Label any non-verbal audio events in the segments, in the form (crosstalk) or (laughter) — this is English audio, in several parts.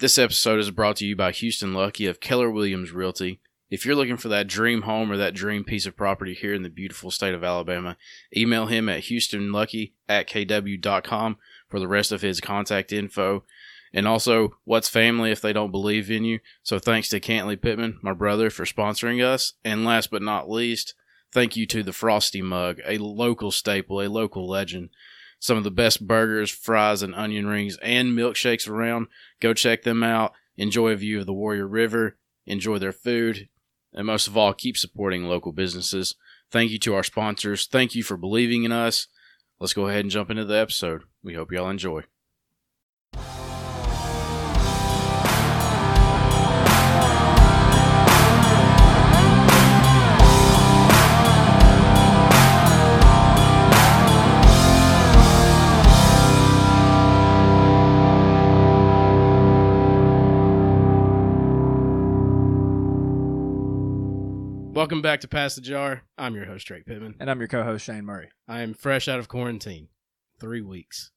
This episode is brought to you by Houston Lucky of Keller Williams Realty. If you're looking for that dream home or that dream piece of property here in the beautiful state of Alabama, email him at houstonlucky at kw.com for the rest of his contact info. And also, what's family if they don't believe in you? So thanks to Cantley Pittman, my brother, for sponsoring us. And last but not least, thank you to the Frosty Mug, a local staple, a local legend. Some of the best burgers, fries, and onion rings and milkshakes around. Go check them out. Enjoy a view of the Warrior River. Enjoy their food. And most of all, keep supporting local businesses. Thank you to our sponsors. Thank you for believing in us. Let's go ahead and jump into the episode. We hope y'all enjoy. Welcome back to Pass the Jar. I'm your host, Drake Pittman. And I'm your co-host Shane Murray. I am fresh out of quarantine. Three weeks.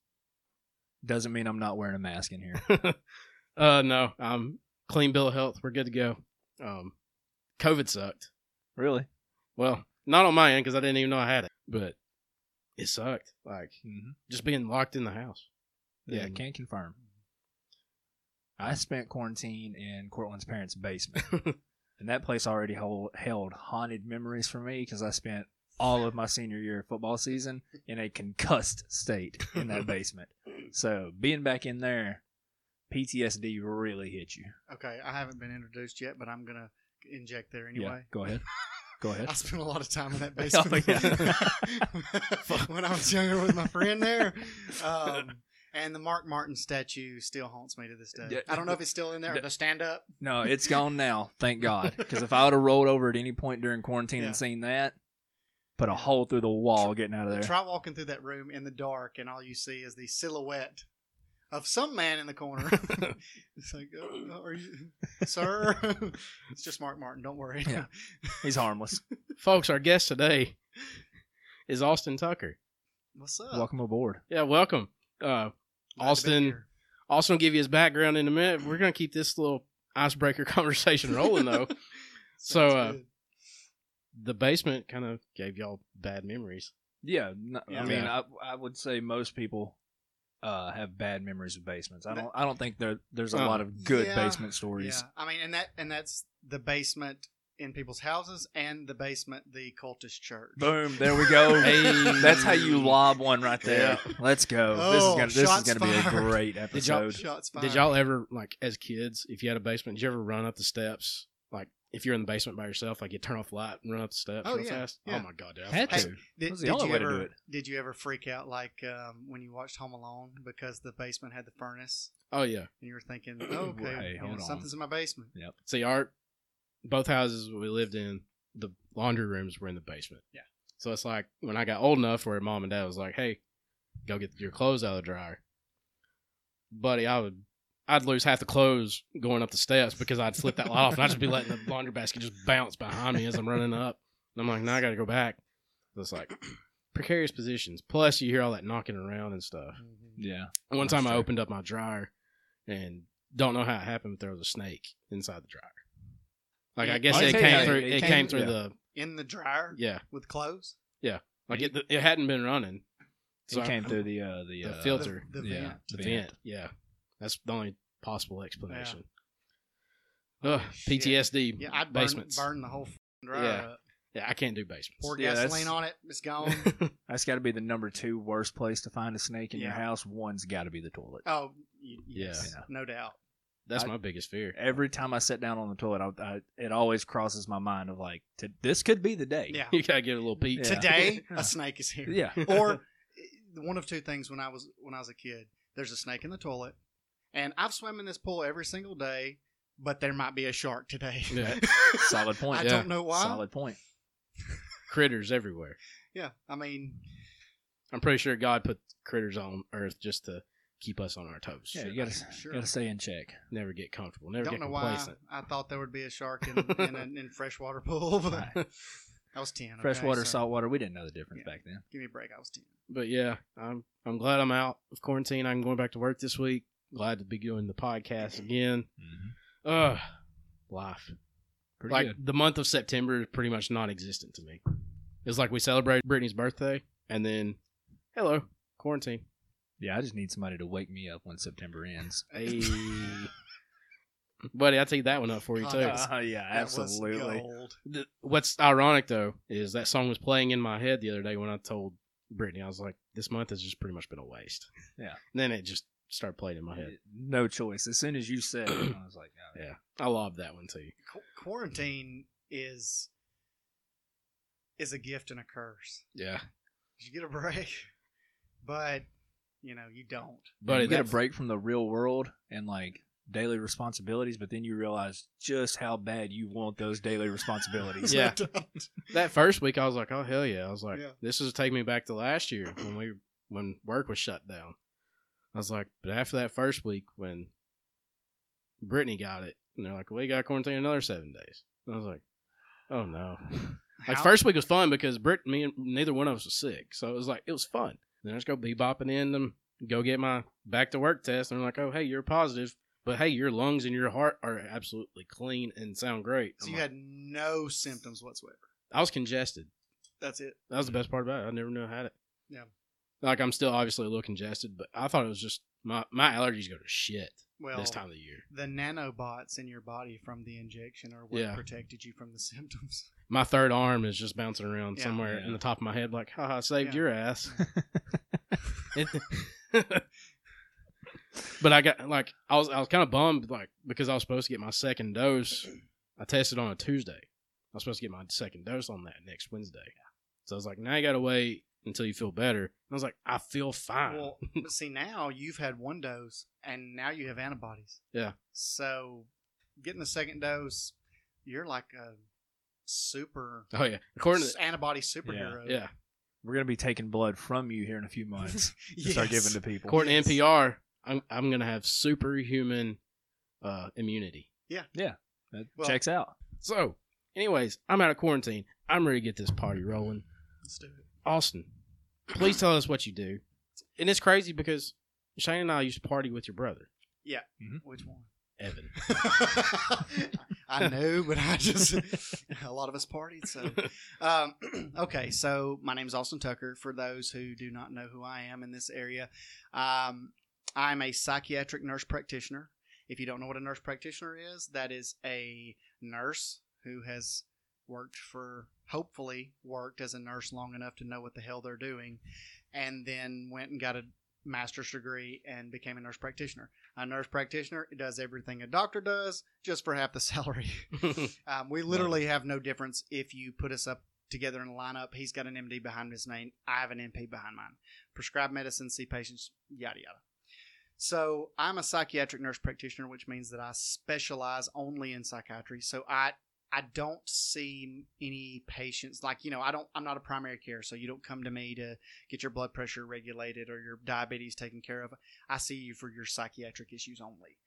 Doesn't mean I'm not wearing a mask in here. (laughs) uh no. I'm clean bill of health. We're good to go. Um COVID sucked. really? Well, not on my end because I didn't even know I had it. But it sucked. Like Mm-hmm. just being locked in the house. Yeah, And- can't confirm. I spent quarantine in Cortland's parents' basement, (laughs) and that place already hold, held haunted memories for me because I spent all of my senior year football season in a concussed state in that (laughs) basement. So being back in there, PTSD really hit you. Okay, I haven't been introduced yet, but I'm gonna inject there Yeah, anyway. go ahead. Go ahead. (laughs) I spent a lot of time in that (laughs) Oh, basement yeah. when I was younger with my friend there. Um, and the Mark Martin statue still haunts me to this day. I don't know if it's still in there. (laughs) Or the stand up. No, it's gone now. Thank God. (laughs) Because if I would have rolled over at any point during quarantine Yeah. and seen that, put a hole through the wall getting out of there. Try walking through that room in the dark, and all you see is the silhouette of some man in the corner. (laughs) it's like, oh, are you, sir? it's just Mark Martin. Don't worry. Yeah. He's harmless. Folks, our guest today is Austin Tucker. What's up? Welcome aboard. Yeah, welcome. Uh Glad Austin. Austin will give you his background in a minute. We're gonna keep this little icebreaker (laughs) conversation rolling though. (laughs) So, uh, good. the basement kind of gave y'all bad memories. Yeah, no, I mean, Yeah. I, I would say most people uh, have bad memories of basements. I don't. I don't think there there's a Oh. lot of good Yeah. basement stories. Yeah, I mean, and that and that's the basement in people's houses, and the basement the cultist church. Boom! There we go. (laughs) Hey. That's how you lob one right there. Let's go. this is Oh, gonna this is gonna be a fired. great Did y'all- episode. Shots fired. Did y'all ever like as kids, if you had a basement, did you ever run up the steps? Like if you're in the basement by yourself, like you turn off the light and run up the steps Oh, real yeah, fast. yeah. Oh my god, dude. Had was- to. Did, was the did only you way to ever, do it. Did you ever freak out like um, when you watched Home Alone because the basement had the furnace Oh yeah. and you were thinking, oh, (clears throat) okay, Hey, you know, something's in my basement. Yep. See, our both houses we lived in, the laundry rooms were in the basement. Yeah. So it's like when I got old enough where mom and dad was like, "Hey, go get your clothes out of the dryer." Buddy, I would, I'd lose half the clothes going up the steps because I'd flip that light off and I'd just be letting the (laughs) laundry basket just bounce behind me as I'm running up. And I'm like, "Now I got to go back." So it's like (clears throat) precarious positions. Plus, you hear all that knocking around and stuff. Mm-hmm. Yeah. One That's time I opened up my dryer and don't know how it happened, but there was a snake inside the dryer. Like I guess I it came you through. it It came- came through yeah. the In the dryer yeah. with clothes. Yeah, like it, it hadn't been running. So It I- came through the uh, the, the uh, filter. The, the yeah. vent. the vent. vent. Yeah, that's the only possible explanation. Oh, Ugh, shit. PTSD. Yeah, I'd burn, basements. burn the whole f***ing dryer Yeah. up. Yeah, I can't do basements. Pour Yeah, that's- gasoline on it. It's gone. (laughs) That's got to be the number two worst place to find a snake in your house. One's got to be the toilet. oh, y- yes, Yeah. no doubt. That's I- my biggest fear. Every time I sit down on the toilet, I, I, it always crosses my mind of like, t- this could be the day. Yeah. (laughs) You gotta get a little peek. Yeah. Today, (laughs) a snake is here. Yeah. (laughs) or one of two things when I was when I was a kid. There's a snake in the toilet, and I've swam in this pool every single day, but there might be a shark today. Yeah. Solid point. I Yeah. don't know why. Solid point. Critters everywhere. Yeah, I mean, I'm pretty sure God put critters on Earth just to keep us on our toes. Yeah, you (laughs) gotta Sure. gotta stay in check. Never get comfortable. Never don't get know why complacent. I thought there would be a shark in (laughs) in, a, in freshwater pool. But Right. (laughs) I was ten. okay, Freshwater, so saltwater. We didn't know the difference Yeah. back then. Give me a break. I was ten. But yeah, I'm I'm glad I'm out of quarantine. I'm going back to work this week. Glad to be doing the podcast again. Mhm. Uh, life. Pretty like good. the month of September is pretty much non-existent to me. It's like we celebrate Brittany's birthday, and then hello quarantine. Yeah, I just need somebody to wake me up when September ends. (laughs) Hey, buddy, I'll take that one up for you Oh, too. that's- Uh, (laughs) yeah, absolutely. Th- What's ironic though is that song was playing in my head the other day when I told Brittany I was like, "This month has just pretty much been a waste." Yeah. And then it just started playing in my head. No choice. As soon as you said it, I was like, oh, Yeah, I love that one too. Qu- quarantine is is a gift and a curse. Yeah, You get a break, (laughs) but you know you don't. but you get a break from the real world and like daily responsibilities, but then you realize just how bad you want those daily responsibilities. (laughs) Yeah. (laughs) That first week I was like, oh hell yeah! I was like, Yeah. this is taking me back to last year when we when work was shut down. I was like, but after that first week when Brittany got it, and they're like, well, you got quarantine another seven days. I was like, oh no. (laughs) Like How- first week was fun because Britt, me, and neither one of us was sick, so it was like it was fun. Then I just go bebopping in them, go get my back to work test, and they're like, oh hey, you're positive, but hey, your lungs and your heart are absolutely clean and sound great. So I'm you like, had no symptoms whatsoever. I was congested. That's it. That was the best part about it. I never knew I had it. Yeah. Like I'm still obviously a little congested, but I thought it was just my my allergies go to shit Well, this time of the year. the nanobots in your body from the injection are what Yeah. protected you from the (laughs) symptoms. My third arm is just bouncing around Yeah. somewhere Yeah. in the top of my head, like, haha, saved Yeah. your ass. (laughs) It- (laughs) but I got like I was I was kind of bummed like because I was supposed to get my second dose. I tested on a Tuesday. I was supposed to get my second dose on that next Wednesday. So I was like, now you got to wait until you feel better. And I was like, I feel fine. Well, (laughs) but see now you've had one dose and now you have antibodies. Yeah. So getting the second dose, you're like a super oh yeah, according to s- antibody superhero. yeah, We're gonna be taking blood from you here in a few months (laughs) to start giving to people. according Yes. to NPR, I'm I'm gonna have superhuman uh, immunity. Yeah, yeah, that Well- checks out. So, anyways, I'm out of quarantine. I'm ready to get this party rolling. Let's do it. Austin, please tell us what you do. And it's crazy because Shane and I used to party with your brother, Yeah. Which one? Evan. (laughs) (laughs) I knew, but I just a lot of us partied. So, (laughs) um, (clears throat) okay. So my name is Austin Tucker. For those who do not know who I am in this area, um, I'm a psychiatric nurse practitioner. If you don't know what a nurse practitioner is, that is a nurse who has worked for, hopefully, worked as a nurse long enough to know what the hell they're doing, and then went and got a master's degree and became a nurse practitioner. A nurse practitioner does everything a doctor does, just for half the (laughs) salary. (laughs) Um, we literally have no difference if you put us up together in a lineup. He's got an MD behind his name. I have an NP behind mine. Prescribe medicine, see patients, yada yada. So I'm a psychiatric nurse practitioner, which means that I specialize only in psychiatry. So I I don't see any patients like you know I don't I'm not a primary care, so you don't come to me to get your blood pressure regulated or your diabetes taken care of. I see you for your psychiatric issues only.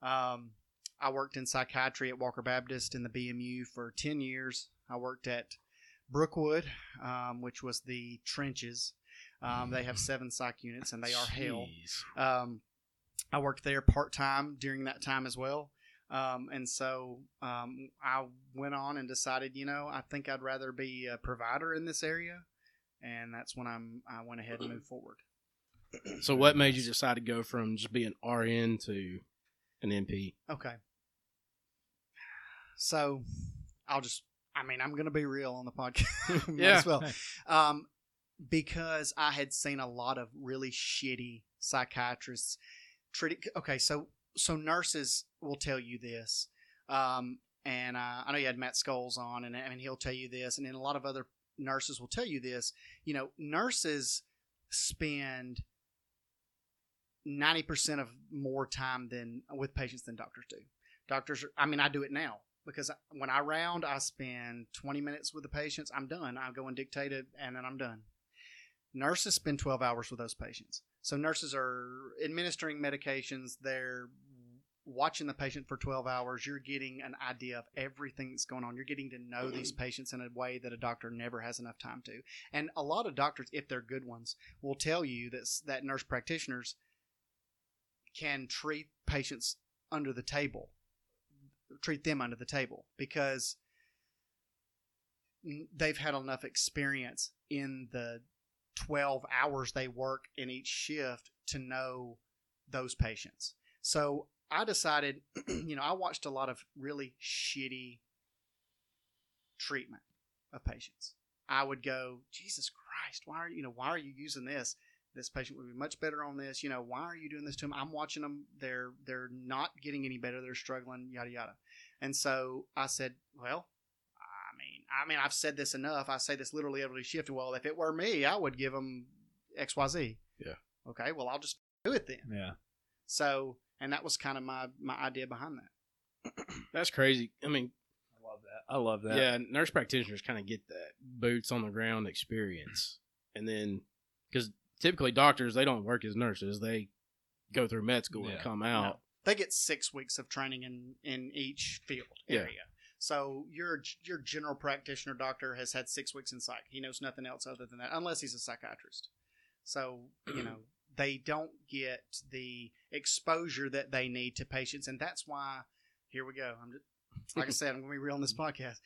Um, I worked in psychiatry at Walker Baptist in the BMU for 10 years. I worked at Brookwood, um, which was the trenches. Um, they have seven psych units and they are hell. Jeez. Um, I worked there part time during that time as well. Um, and so um, I went on and decided, you know, I think I'd rather be a provider in this area. And that's when I'm, I went ahead and moved forward. (clears throat) So, what made you decide to go from just being RN to an NP? Okay. So I'll just, I mean, I'm going to be real on the podcast. (laughs) Yeah. as well. Um, because I had seen a lot of really shitty psychiatrists treating. Okay, so so nurses will tell you this, um, and uh, I know you had Matt Scholes on, and and he'll tell you this, and then a lot of other nurses will tell you this. You know, nurses spend ninety percent of more time than with patients than doctors do. Doctors, I mean, I do it now because when I round, I spend twenty minutes with the patients. I'm done. I go and dictate it, and then I'm done. Nurses spend 12 hours with those patients. So nurses are administering medications. They're watching the patient for 12 hours. You're getting an idea of everything that's going on. You're getting to know these mm-hmm. patients in a way that a doctor never has enough time to. And a lot of doctors, if they're good ones, will tell you that that nurse practitioners can treat patients under the table, treat them under the table because they've had enough experience in the 12 hours they work in each shift to know those patients. So I decided, (clears throat) you know, I watched a lot of really shitty treatment of patients. I would go, Jesus Christ, why are you, know, why are you using this? This patient would be much better on this. You know, why are you doing this to them? I'm watching them. They're they're not getting any better. They're struggling. Yada yada. And so I said, well, I mean, I mean, I've said this enough. I say this literally every shift. Well, if it were me, I would give them X Y Z. Yeah. Okay. Well, I'll just do it then. Yeah. So, and that was kind of my my idea behind that. (clears throat) That's crazy. I mean, I love that. I love that. yeah, nurse practitioners kind of get that boots on the ground experience, and then because typically doctors they don't work as nurses; they go through med school and come out. They get six weeks of training in in each field Yeah. area. So your your general practitioner doctor has had six weeks in psych. He knows nothing else other than that, unless he's a psychiatrist. So you mm-hmm. know they don't get the exposure that they need to patients, and that's why. Here we go. I'm just, like I said, I'm going to be real on this (laughs) podcast.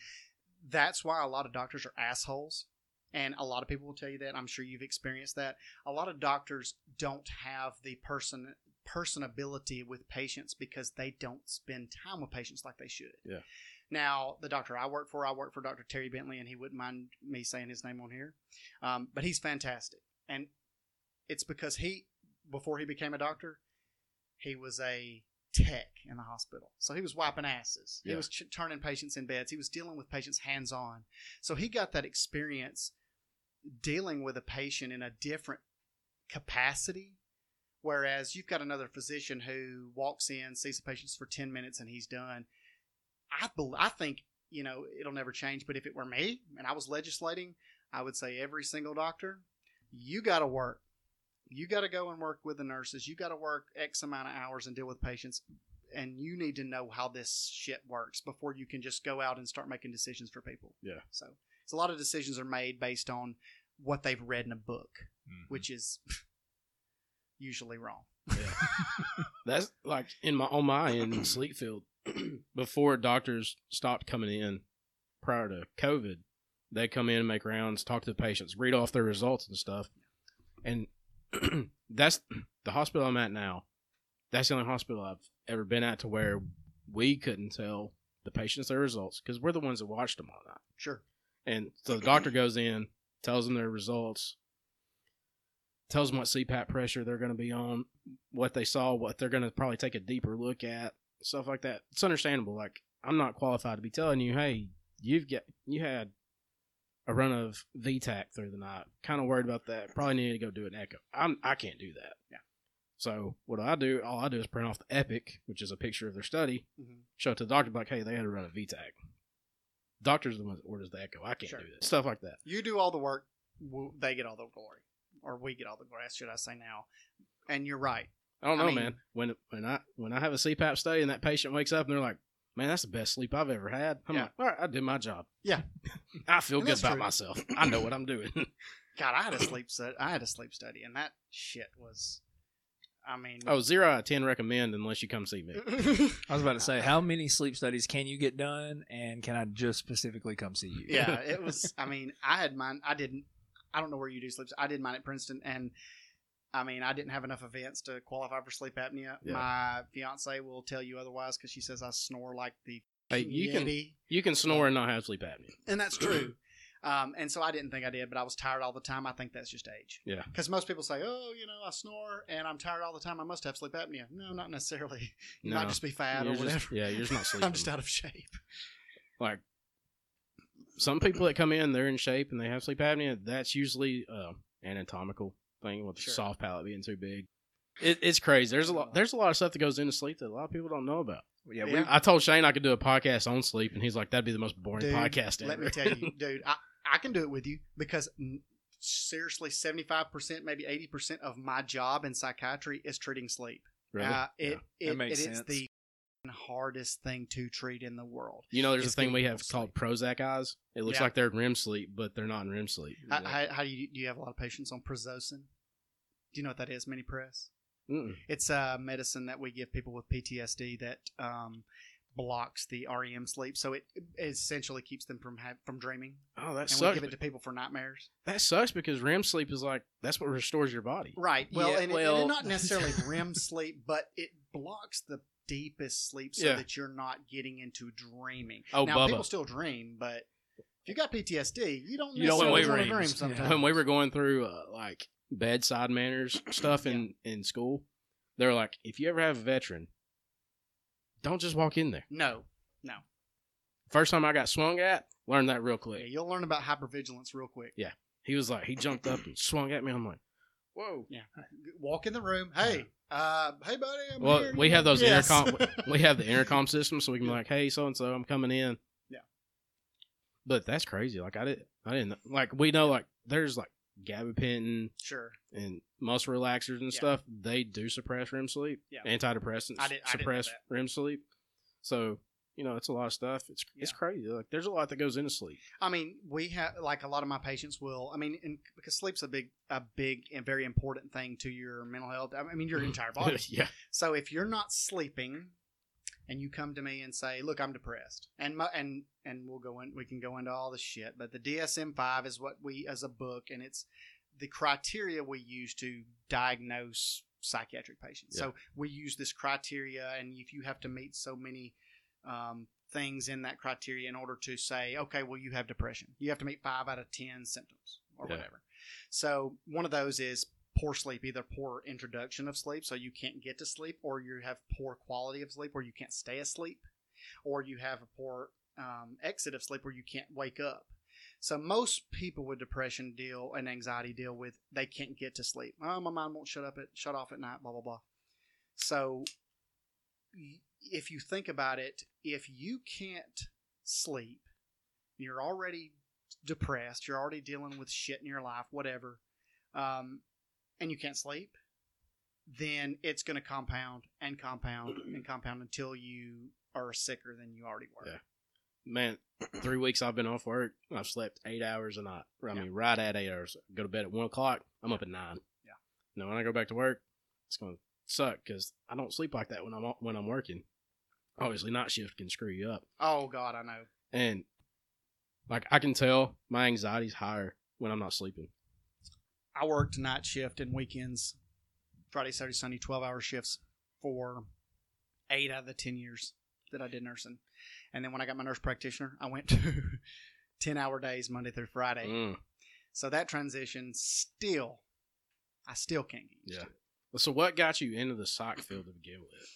That's why a lot of doctors are assholes, and a lot of people will tell you that. I'm sure you've experienced that. A lot of doctors don't have the person personability with patients because they don't spend time with patients like they should. Yeah. Now, the doctor I work for, I work for Dr. Terry Bentley, and he wouldn't mind me saying his name on here. Um, but he's fantastic. And it's because he, before he became a doctor, he was a tech in the hospital. So he was wiping asses. He was ch- turning patients in beds. He was dealing with patients hands on. So he got that experience dealing with a patient in a different capacity. Whereas you've got another physician who walks in, sees the patients for 10 minutes, and he's done. I, bel I think, you know, it'll never change. But if it were me and I was legislating, I would say every single doctor, you got to work. You got to go and work with the nurses. You got to work X amount of hours and deal with patients. And you need to know how this shit works before you can just go out and start making decisions for people. Yeah. So, so a lot of decisions are made based on what they've read in a book, Mhm. which is (laughs) usually wrong. Yeah. (laughs) That's like in my on my end in Sleepfield (clears throat) before doctors stopped coming in prior to COVID. They come in and make rounds, talk to the patients, read off their results and stuff. And (clears throat) that's (clears throat) the hospital I'm at now. That's the only hospital I've ever been at to where we couldn't tell the patients their results because we're the ones that watched them all night. Sure. And so the doctor goes in, tells them their results, tells them what CPAP pressure they're going to be on, what they saw, what they're going to probably take a deeper look at, stuff like that. It's understandable. Like I'm not qualified to be telling you, hey, you've got you had a run of V-tach through the night. Kind of worried about that. Probably need to go do an echo. I'm I can't do that. Yeah. So what do I do, all I do is print off the epoch, which is a picture of their study, Mhm. show it to the doctor, like, hey, they had to run a V-tach. Doctor's the one that orders the echo. I can't Sure. do that. Stuff like that. You do all the work, they get all the glory, or we get all the glory. Should I say now? And you're right. I don't I know, mean- man. When when I when I have a CPAP study and that patient wakes up and they're like, "Man, that's the best sleep I've ever had," I'm Yeah. like, "All right, I did my job." Yeah. (laughs) I feel And good about true. myself. I know what I'm doing. (laughs) God, I had a sleep study. I had a sleep study, and that shit was. I mean, oh, zero out of ten recommend unless you come see me. (laughs) I was about to say, how many sleep studies can you get done, and can I just specifically come see you? yeah, it was. I mean, I had mine. I didn't. I don't know where you do sleep. I did mine at Princeton, and I mean, I didn't have enough events to qualify for sleep apnea. Yeah. My fiance will tell you otherwise because she says I snore like the Hey, you can Yeti. you can snore and not have sleep apnea. and that's true. (clears throat) Um, and so I didn't think I did, but I was tired all the time. I think that's just age. Yeah. Because most people say, "Oh, you know, I snore and I'm tired all the time. I must have sleep apnea." No, not necessarily. (laughs) You No. might just be fat You're or just- whatever. yeah, you're just not sleeping. (laughs) I'm just out of shape. like some people that come in, they're in shape and they have sleep apnea. That's usually uh, anatomical thing with Sure. the soft palate being too big. It, it's crazy. There's a lot. There's a lot of stuff that goes into sleep that a lot of people don't know about. yeah. Yeah. I told Shane I could do a podcast on sleep, and he's like, "That'd be the most boring Dude, podcast ever." Let me tell you, (laughs) dude, I, I can do it with you because seriously, 75%, maybe 80% of my job in psychiatry is treating sleep. Really? Uh, it, That it, makes it is sense. the hardest thing to treat in the world. you know, there's it's a thing we have people called Prozac eyes. It looks Yeah. like they're in REM sleep, but they're not in REM sleep. How, how, how do, you, do you have a lot of patients on prazosin? Do you know what that is, Minipress? Mm-mm. It's a medicine that we give people with PTSD that um, blocks the REM sleep, so it, it essentially keeps them from ha- from dreaming. Oh, that And we give it to people for nightmares. that sucks because REM sleep is like that's what restores your body. Right. Well, Yeah, and, it- well- and it, not (laughs) necessarily REM sleep, but it blocks the deepest sleep so Yeah. that you're not getting into dreaming. Oh, now Bubba. people still dream, but if you got PTSD, you don't You don't necessarily wanna dream. dream sometimes. (laughs) when we were going through uh, like bedside manners (clears throat) stuff in in school, they're like, if you ever have a veteran, don't just walk in there. No, no. First time I got swung at, learned that real quick. Yeah, you'll learn about hypervigilance real quick. Yeah, he was like, he jumped up and swung at me. I'm like, whoa. Yeah. Walk in the room. Hey, uh, hey, buddy. I'm Well, here. we have those Yes. intercom. we (laughs) have the intercom system, so we can be like, "Hey, so and so, I'm coming in." Yeah. But that's crazy. Like I didn't, I didn't like. We know like there's like gabapentin sure. and muscle relaxers and Yeah. stuff. They do suppress REM sleep. Yeah. Antidepressants I did- I suppress. REM sleep. So you know, it's a lot of stuff. It's it's crazy. Like there's a lot that goes into sleep. I mean, we have like a lot of my patients will. I mean, and because sleep's a big, a big and very important thing to your mental health. I mean, your (laughs) entire body. yeah. So if you're not sleeping, and you come to me and say, "Look, I'm depressed," and mo- and and we'll go in, we can go into all the shit. But the DSM five is what we as a book, and it's the criteria we use to diagnose psychiatric patients. So we use this criteria, and if you have to meet so many um, things in that criteria in order to say, okay, well, you have depression. You have to meet five out of ten symptoms or Yeah. whatever. So one of those is poor sleep, either poor introduction of sleep, so you can't get to sleep, or you have poor quality of sleep, or you can't stay asleep, or you have a poor um, exit of sleep, where you can't wake up. So most people with depression deal and anxiety deal with they can't get to sleep. Oh, my mind won't shut up at shut off at night. Blah blah blah. So if you think about it, if you can't sleep, you're already depressed. You're already dealing with shit in your life, whatever, um, and you can't sleep. Then it's going to compound and compound (clears throat) and compound until you are sicker than you already were. Yeah. Man, (clears throat) three weeks I've been off work. I've slept eight hours a night. I Yeah. mean, right at eight hours. Go to bed at one o'clock. I'm up at nine. Yeah. Now when I go back to work, it's going to suck because I don't sleep like that when I'm when I'm working. Obviously, night shift can screw you up, Oh God, I know. and like I can tell my anxiety's higher when I'm not sleeping. I worked night shift and weekends, Friday, Saturday, Sunday, twelve hour shifts for eight out of the ten years that I did nursing. And then when I got my nurse practitioner, I went (laughs) to ten hour days Monday through Friday. Mm. So that transition still, I still can't get used Yeah. to. it. So what got you into the psych field to begin with?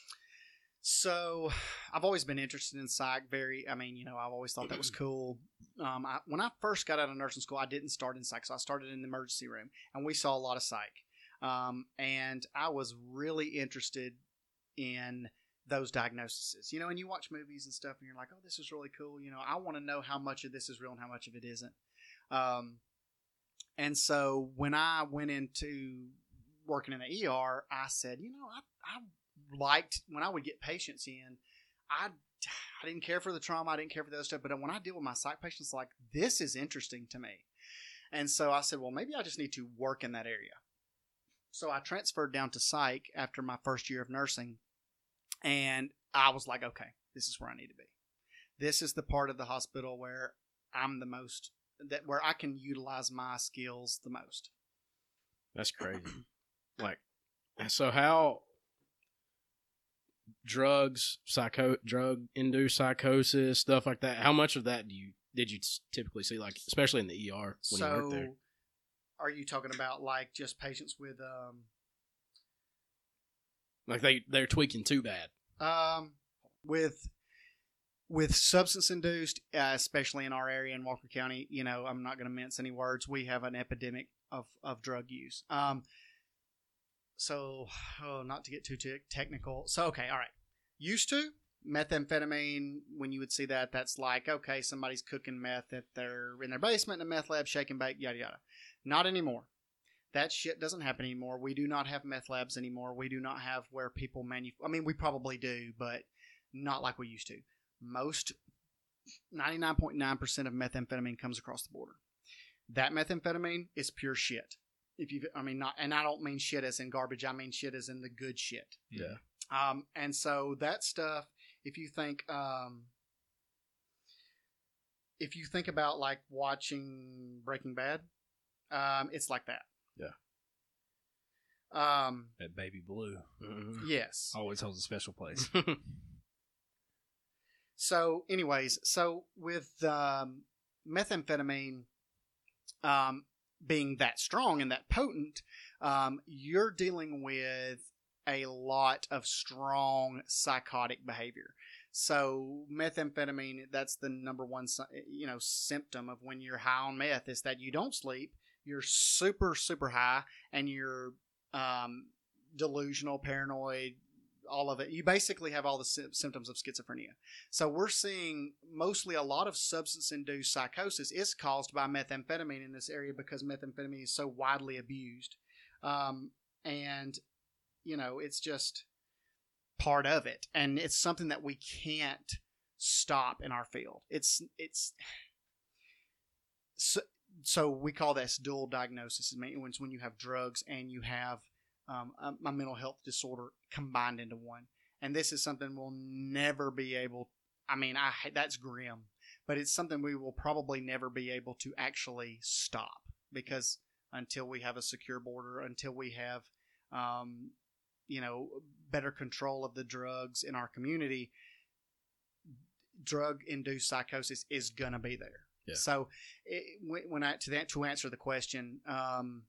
So I've always been interested in psych. Very, I mean, you know, I've always thought that was (clears throat) cool. Um, I, when I first got out of nursing school, I didn't start in psych, so I started in the emergency room, and we saw a lot of psych. Um, and I was really interested in those diagnoses. You know, and you watch movies and stuff, and you're like, oh, this is really cool. You know, I want to know how much of this is real and how much of it isn't. Um, and so when I went into working in the ER, I said, you know, I, I liked when I would get patients in. I I didn't care for the trauma. I didn't care for the other stuff. But when I deal with my psych patients, like this is interesting to me. And so I said, well, maybe I just need to work in that area. So I transferred down to psych after my first year of nursing, and I was like, okay, this is where I need to be. This is the part of the hospital where I'm the most that where I can utilize my skills the most. That's crazy. like, so how drugs, psycho, drug induced psychosis, stuff like that. How much of that do you did you typically see, like especially in the ER when you worked there? So, are you talking about like just patients with um Like they they're tweaking too bad. um with with substance induced, uh, especially in our area in Walker County? You know, I'm not going to mince any words. We have an epidemic of of drug use. Um, so oh, not to get too te- technical. So okay, all right. Used to methamphetamine when you would see that that's like okay somebody's cooking meth at their in their basement in a meth lab shaking bake yada yada. Not anymore. That shit doesn't happen anymore. We do not have meth labs anymore. We do not have where people manu i mean we probably do but not like we used to. Most 99.9% of methamphetamine comes across the border. That methamphetamine is pure shit if you, I mean, not, and I don't mean shit as in garbage. I mean shit as in the good shit. Yeah. Um, and so that stuff, if you think, um, if you think about like watching Breaking Bad, um, it's like that. Yeah. Um, That baby blue Mhm. yes. (laughs) always holds a special place. (laughs) So, anyways, so with um, methamphetamine um, being that strong and that potent, um, you're dealing with a lot of strong psychotic behavior. So, methamphetamine, that's the number one, you know, symptom of when you're high on meth is that you don't sleep, you're super, super high, and you're um, delusional, paranoid, all of it. You basically have all the sy- symptoms of schizophrenia. So we're seeing mostly a lot of substance-induced psychosis is caused by methamphetamine in this area because methamphetamine is so widely abused, um, and you know it's just part of it, and it's something that we can't stop in our field. It's it's so, so we call this dual diagnosis. It means when you have drugs and you have um, a mental health disorder combined into one and this is something we'll never be able i mean i that's grim but it's something we will probably never be able to actually stop because until we have a secure border until we have um, you know better control of the drugs in our community drug induced psychosis is going to be there Yeah. so it, when when i to that to answer the question um,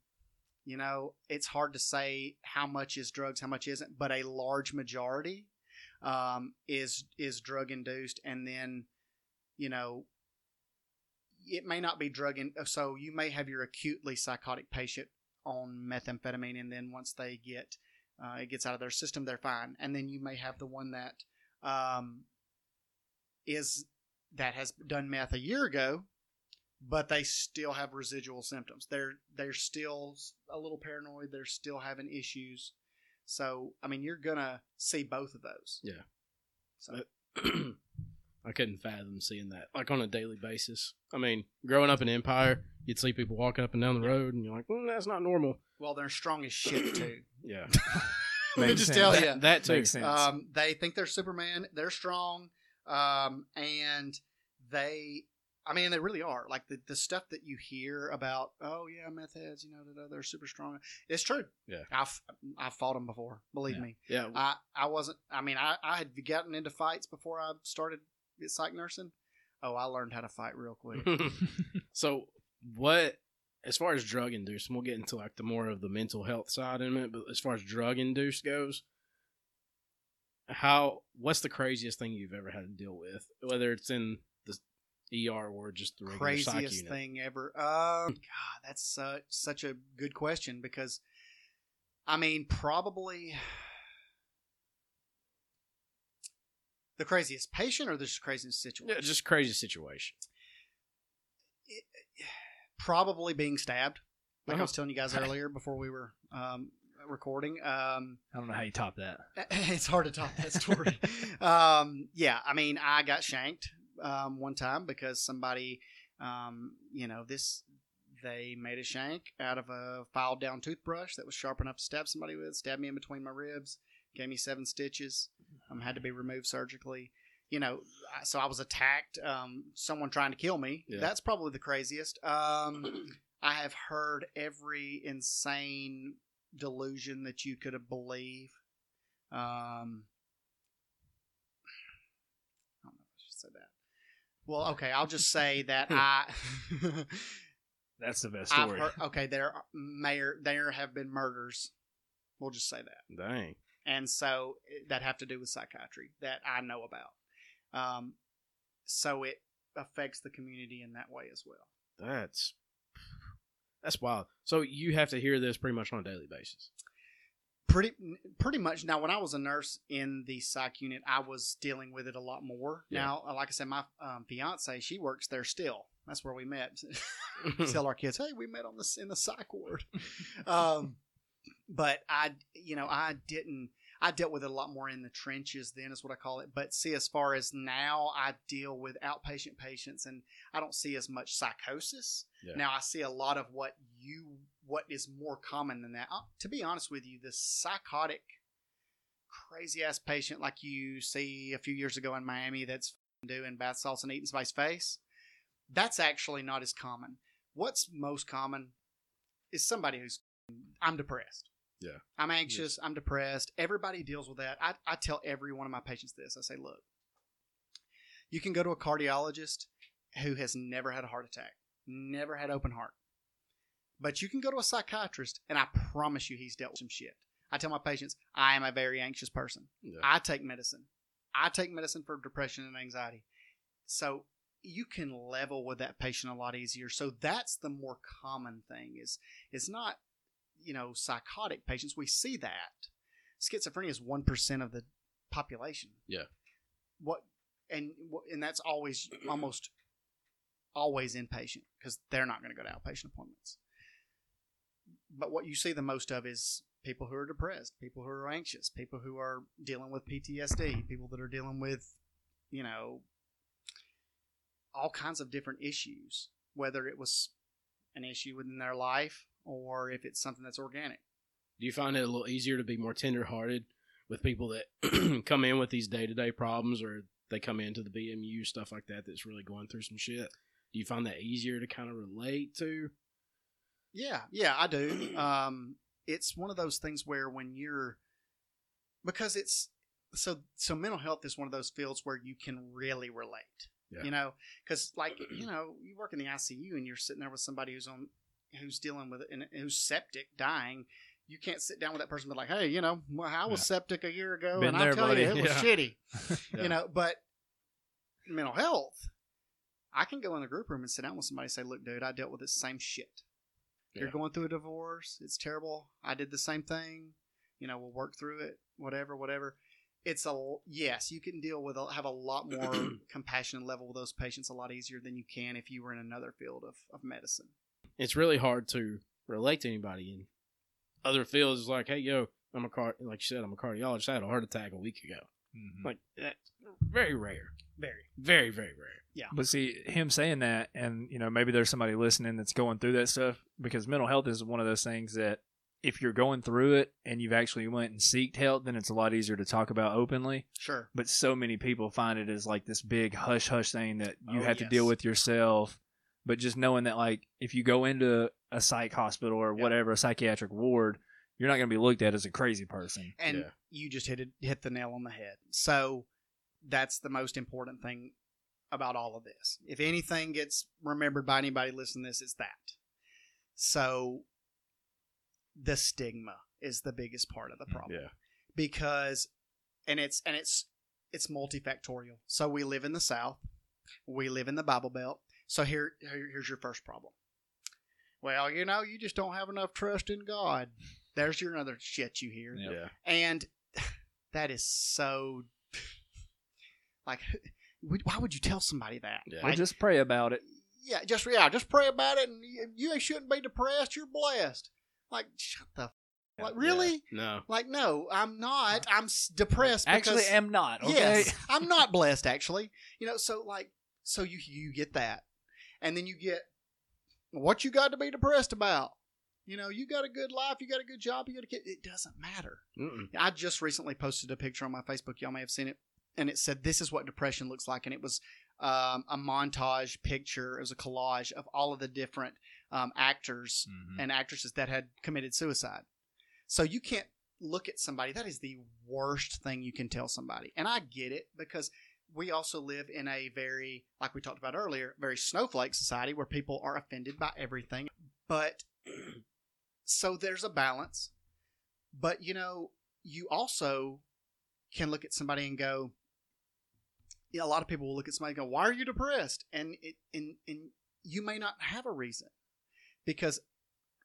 you know, it's hard to say how much is drugs, how much isn't, but a large majority um, is is drug induced, and then you know, it may not be drug in. So you may have your acutely psychotic patient on methamphetamine, and then once they get uh, it gets out of their system, they're fine, and then you may have the one that um, is that has done meth a year ago but they still have residual symptoms. They're they're still a little paranoid. They're still having issues. So I mean, you're gonna see both of those. Yeah. So (clears throat) I couldn't fathom seeing that like on a daily basis. I mean, growing up in Empire, you'd see people walking up and down the road, and you're like, "Well, that's not normal." well, they're strong as shit too. (clears throat) Yeah, Let (laughs) me Makes just sense. tell that, you. that too. Makes sense. Um, they think they're Superman. They're strong, um, and they. I mean, they really are. Like the, the stuff that you hear about, oh yeah, meth heads, you know, they're, they're super strong. It's true. Yeah. I've I've fought them before. Believe Yeah. me. Yeah, I, I wasn't. I mean, I, I had gotten into fights before I started psych nursing. Oh, I learned how to fight real quick. (laughs) (laughs) so what? As far as drug induced, and we'll get into like the more of the mental health side in a minute. But as far as drug induced goes, how? What's the craziest thing you've ever had to deal with? Whether it's in the ER or just the Craziest thing ever. Um, God, that's such such a good question because, I mean, probably the craziest patient or the craziest situation. Yeah, just crazy situation. probably being stabbed. Like I Uh-huh. was telling you guys (laughs) earlier before we were um, recording. Um, I don't know how you top that. (laughs) it's hard to top that story. (laughs) um, yeah, I mean, I got shanked um, one time because somebody, um, you know, this they made a shank out of a filed down toothbrush that was sharp enough to stab somebody with. Stabbed me in between my ribs, gave me seven stitches. Um, had to be removed surgically. You know, so I was attacked. Um, someone trying to kill me. Yeah. That's probably the craziest. Um, (clears throat) I have heard every insane delusion that you could have believe. Um, I don't know if I should say that. Well, okay, I'll just say (laughs) that I. (laughs) That's the best I've story. heard. Okay, there may or there have been murders. We'll just say that, Dang. and so eh, that have to do with psychiatry that I know about. Um, so it affects the community in that way as well. That's (sighs) that's wild. So you have to hear this pretty much on a daily basis. Pretty pretty much now when i was a nurse in the psych unit i was dealing with it a lot more. Yeah. now uh, like i said my um, fiance she works there still. That's where we met. (laughs) (laughs) Tell our kids hey we met on this in the psych ward. Um, but i you know i didn't i dealt with it a lot more in the trenches then is what i call it. But see as far as now i deal with outpatient patients and i don't see as much psychosis. Yeah. now i see a lot of what you what is more common than that. Uh, to be honest with you, the psychotic, crazy ass patient like you see a few years ago in Miami that's doing bath salts and eating somebody's face, that's actually not as common. What's most common is somebody who's I'm depressed. Yeah. I'm anxious. I'm depressed. Everybody deals with that. I, I tell every one of my patients this. I say, look, you can go to a cardiologist who has never had a heart attack, never had open heart. But you can go to a psychiatrist, and I promise you he's dealt with some shit. I tell my patients, I am a very anxious person. Yeah. I take medicine. I take medicine for depression and anxiety. So you can level with that patient a lot easier. So that's the more common thing is it's not, you know, psychotic patients. We see that. Schizophrenia is 1% of the population. Yeah. What and and that's always almost always inpatient because they're not going to go to outpatient appointments. But what you see the most of is people who are depressed, people who are anxious, people who are dealing with PTSD, people that are dealing with, you know, all kinds of different issues, whether it was an issue within their life or if it's something that's organic. Do you find it a little easier to be more tenderhearted with people that (clears throat) come in with these day to day problems, or they come into the BMU stuff like that that's really going through some shit? Do you find that easier to kind of relate to? Yeah, yeah, I do. Um, it's one of those things where when you're because it's so so mental health is one of those fields where you can really relate. Yeah. You know, because like (clears throat) you know, you work in the ICU and you're sitting there with somebody who's on who's dealing with it and who's septic, dying. You can't sit down with that person and be like, "Hey, you know, well, I was septic a year ago, Been and there, I'll tell buddy. you, it was (laughs) Yeah. shitty." (laughs) Yeah. You know, but mental health, I can go in the group room and sit down with somebody and say, "Look, dude, I dealt with this same shit." You're going through a divorce. It's terrible. I did the same thing. You know, we'll work through it. Whatever, whatever. It's a yes. You can deal with have a lot (clears throat) more compassion and level with those patients a lot easier than you can if you were in another field of, of medicine. It's really hard to relate to anybody in other fields. It's like, hey, yo, I'm a car, like you said, I'm a cardiologist. I had a heart attack a week ago. Mhm. Like that's very rare, Very. very very rare. But see, him saying that, and you know, maybe there's somebody listening that's going through that stuff because mental health is one of those things that if you're going through it and you've actually went and seeked help, then it's a lot easier to talk about openly. Sure. But so many people find it as like this big hush hush thing that you Oh, have to deal with yourself. But just knowing that, like, if you go into a psych hospital or Yep. whatever, a psychiatric ward, you're not going to be looked at as a crazy person. And Yeah. you just hit it, hit the nail on the head. So that's the most important thing about all of this. If anything gets remembered by anybody listening to this, it's that. So the stigma is the biggest part of the mm, problem. Yeah. because and it's and it's it's multifactorial. So we live in the South, we live in the Bible Belt. So here, here here's your first problem. Well, you know, you just don't have enough trust in God. There's your other shit you hear, Yeah. Yeah. and (sighs) that is so (laughs) like, why would you tell somebody that? Yeah. Like, just pray about it. yeah, just yeah, just pray about it, and you, you shouldn't be depressed. You're blessed. Like, shut the. Like, really? No. Like, no, I'm not. Uh, I'm s- depressed. Actually, because, am not. Okay. Yes, (laughs) I'm not blessed. Actually, you know. So like, so you you get that, and then you get what you got to be depressed about. You know, you got a good life, you got a good job, you got a kid. It doesn't matter. Mm-mm. I just recently posted a picture on my Facebook. Y'all may have seen it, and it said, "This is what depression looks like," and it was um, a montage picture. It was a collage of all of the different um, actors Mhm. and actresses that had committed suicide. So you can't look at somebody. That is the worst thing you can tell somebody. And I get it because we also live in a very, like we talked about earlier, very snowflake society where people are offended by everything. But (clears throat) so there's a balance. But you know, you also can look at somebody and go, a lot of people will look at somebody and go, "Why are you depressed?" And it, and and you may not have a reason because,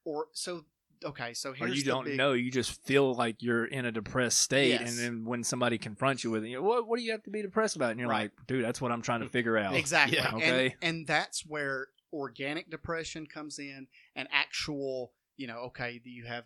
or so okay. So Or you don't big- know. You just feel like you're in a depressed state, Yes. and then when somebody confronts you with it, you know, what what do you have to be depressed about? And you're Right. like, dude, that's what I'm trying to mm, figure out. (laughs) Exactly. Yeah, And- okay. And, that's where organic depression comes in and actual, you know, okay, you have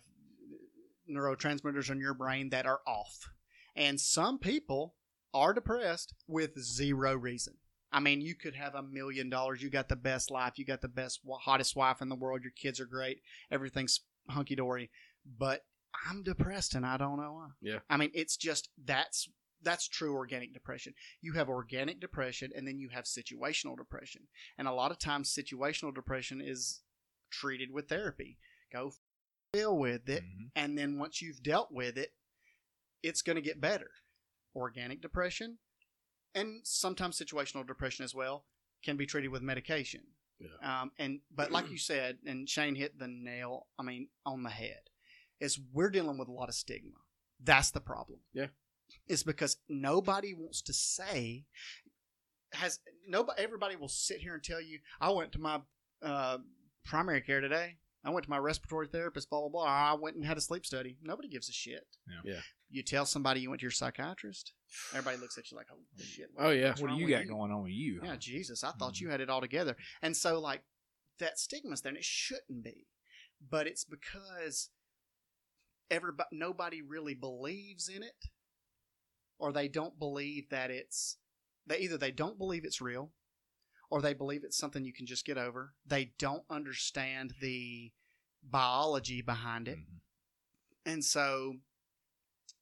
neurotransmitters in your brain that are off. And some people are depressed with zero reason. I mean, you could have a million dollars. You got the best life. You got the best, hottest wife in the world. Your kids are great. Everything's hunky dory, but I'm depressed and I don't know why. Yeah. I mean, it's just that's that's true organic depression. You have organic depression and then you have situational depression. And a lot of times situational depression is treated with therapy. Go deal with it Mhm. and then once you've dealt with it, it's going to get better. Organic depression and sometimes situational depression as well can be treated with medication. Yeah. Um, and but like (clears throat) you said, and Shane hit the nail. I mean, on the head, is we're dealing with a lot of stigma. That's the problem. Yeah. it's because nobody wants to say has nobody. Everybody will sit here and tell you, I went to my uh, primary care today. I went to my respiratory therapist. Blah blah blah. I went and had a sleep study. Nobody gives a shit. Yeah. Yeah. You tell somebody you went to your psychiatrist. Everybody looks at you like, oh shit. Oh yeah. What do you with got going on with you? yeah, Jesus, I thought Mhm. you had it all together. And so, like, that stigma's there, and it shouldn't be. But it's because everybody, nobody really believes in it, or they don't believe that it's. They either they don't believe it's real, or they believe it's something you can just get over. They don't understand the biology behind it, Mhm. and so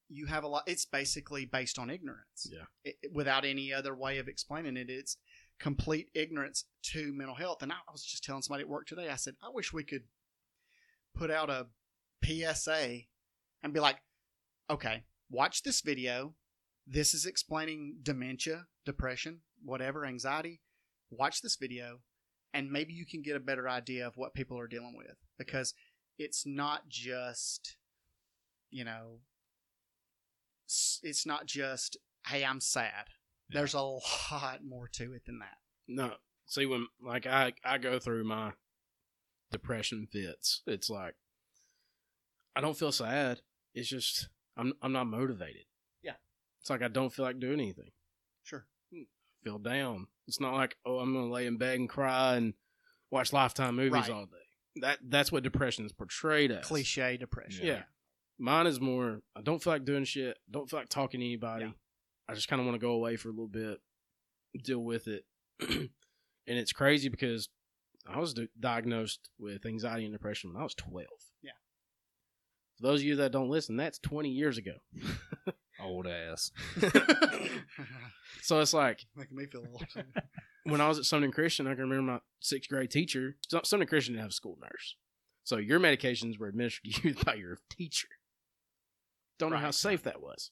you have a lot. It's basically based on ignorance Yeah. it- without any other way of explaining it. It's complete ignorance to mental health. And I was just telling somebody at work today, I said, I wish we could put out a PSA and be like, okay, watch this video. This is explaining dementia, depression, whatever, anxiety. Watch this video, and maybe you can get a better idea of what people are dealing with because it's not just, you know, it's not just hey i'm sad Yeah. there's a lot more to it than that No. See when like I I go through my depression fits. It's like I don't feel sad. It's just I'm I'm not motivated. Yeah. It's like I don't feel like doing anything. Sure feel down. It's not like oh I'm gonna lay in bed and cry and watch Lifetime movies Right. all day. That that's what depression is portrayed as. cliche depression Yeah. Mine is more I don't feel like doing shit. Don't feel like talking to anybody. Yeah. I just kind of want to go away for a little bit, deal with it. (clears throat) and it's crazy because I was di- diagnosed with anxiety and depression when I was 12. Yeah. For those of you that don't listen, that's 20 years ago. (laughs) Old ass. (laughs) So it's like making me feel old (laughs) when I was at Sumner Christian, I can remember my sixth grade teacher. Sum- Sumner Christian didn't have a school nurse. So your medications were administered to you (laughs) by your teacher. Don't know how safe that was.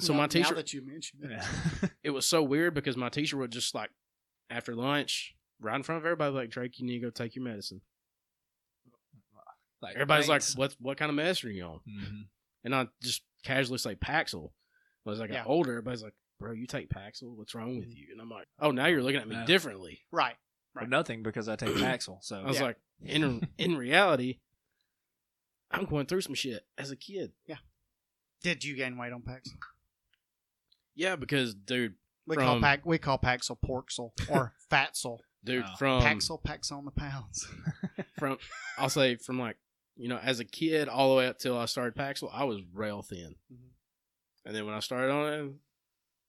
So Now- my teacher, now that you mentioned it Yeah. it was so weird because my teacher would just like after lunch, right in front of everybody, like Drake, you need to go take your medicine. like, Everybody's thanks. like, "What? What kind of medicine are you on?" Mhm. And I just casually say Paxil. But as I got Yeah. older, everybody's like, "Bro, you take Paxil? What's wrong with mm. you?" And I'm like, "Oh, now you're looking at me Yeah. differently." right But nothing because I take (clears throat) Paxil. So I was Yeah. like, in (laughs) in reality, I'm going through some shit as a kid. Yeah. Did you gain weight on paxil Yeah, because dude, we From- call pac we call paxil porxil or (laughs) fatsil dude, Oh. from paxil packs on the pounds (laughs) from I'll say from like you know as a kid all the way up till I started Paxil, I was rail thin, Mhm. and then when I started on it,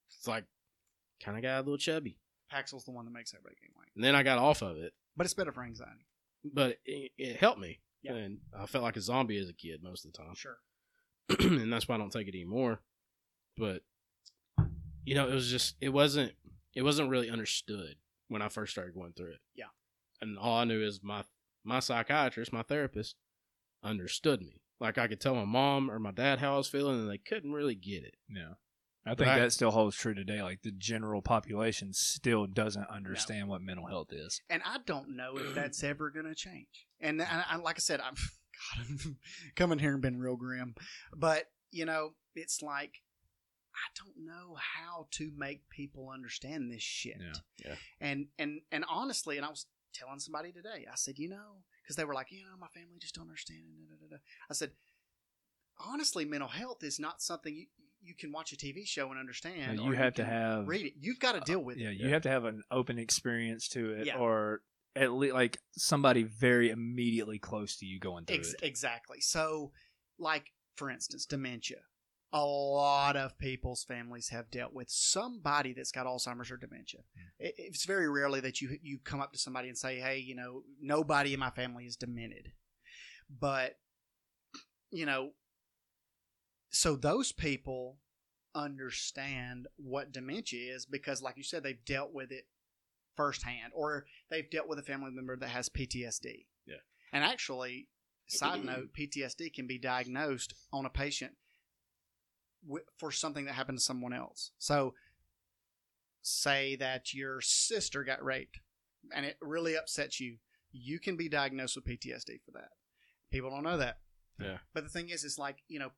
it's like kind of got a little chubby, paxil's the one that makes everybody gain weight and then I got off of it, but it's better for anxiety but it, it helped me, Yeah. and I felt like a zombie as a kid most of the time. sure (clears throat) and that's why I don't take it anymore. But you know, it was just it wasn't it wasn't really understood when I first started going through it. Yeah. And all I knew is my my psychiatrist, my therapist, understood me. Like I could tell my mom or my dad how I was feeling, and they couldn't really get it. Yeah. I think Right. that still holds true today. Like the general population still doesn't understand what mental health is. and I don't know if that's ever going to change. And, and, and like I said, I'm (laughs) God, I'm coming here and been real grim, but you know, it's like I don't know how to make people understand this shit. Yeah. Yeah. And and and honestly, and I was telling somebody today, I said, you know, because they were like, you know, my family just don't understand. da." I said, honestly, mental health is not something you you can watch a TV show and understand. Or you have to have read it. You've got to deal with yeah, it. Yeah, you have to have an open experience to it, Yeah. or at least like somebody very immediately close to you going through Ex- it. Exactly. So, like for instance, dementia. A lot of people's families have dealt with somebody that's got Alzheimer's or dementia. Hmm. It, it's very rarely that you you come up to somebody and say, "Hey, you know, nobody in my family is demented." But you know, so those people understand what dementia is because, like you said, they've dealt with it firsthand, or they've dealt with a family member that has PTSD. Yeah. And actually, side (clears throat) note, PTSD can be diagnosed on a patient wi- for something that happened to someone else. So, say that your sister got raped and it really upsets you, you can be diagnosed with PTSD for that. People don't know that. Yeah. But the thing is, it's like, you know,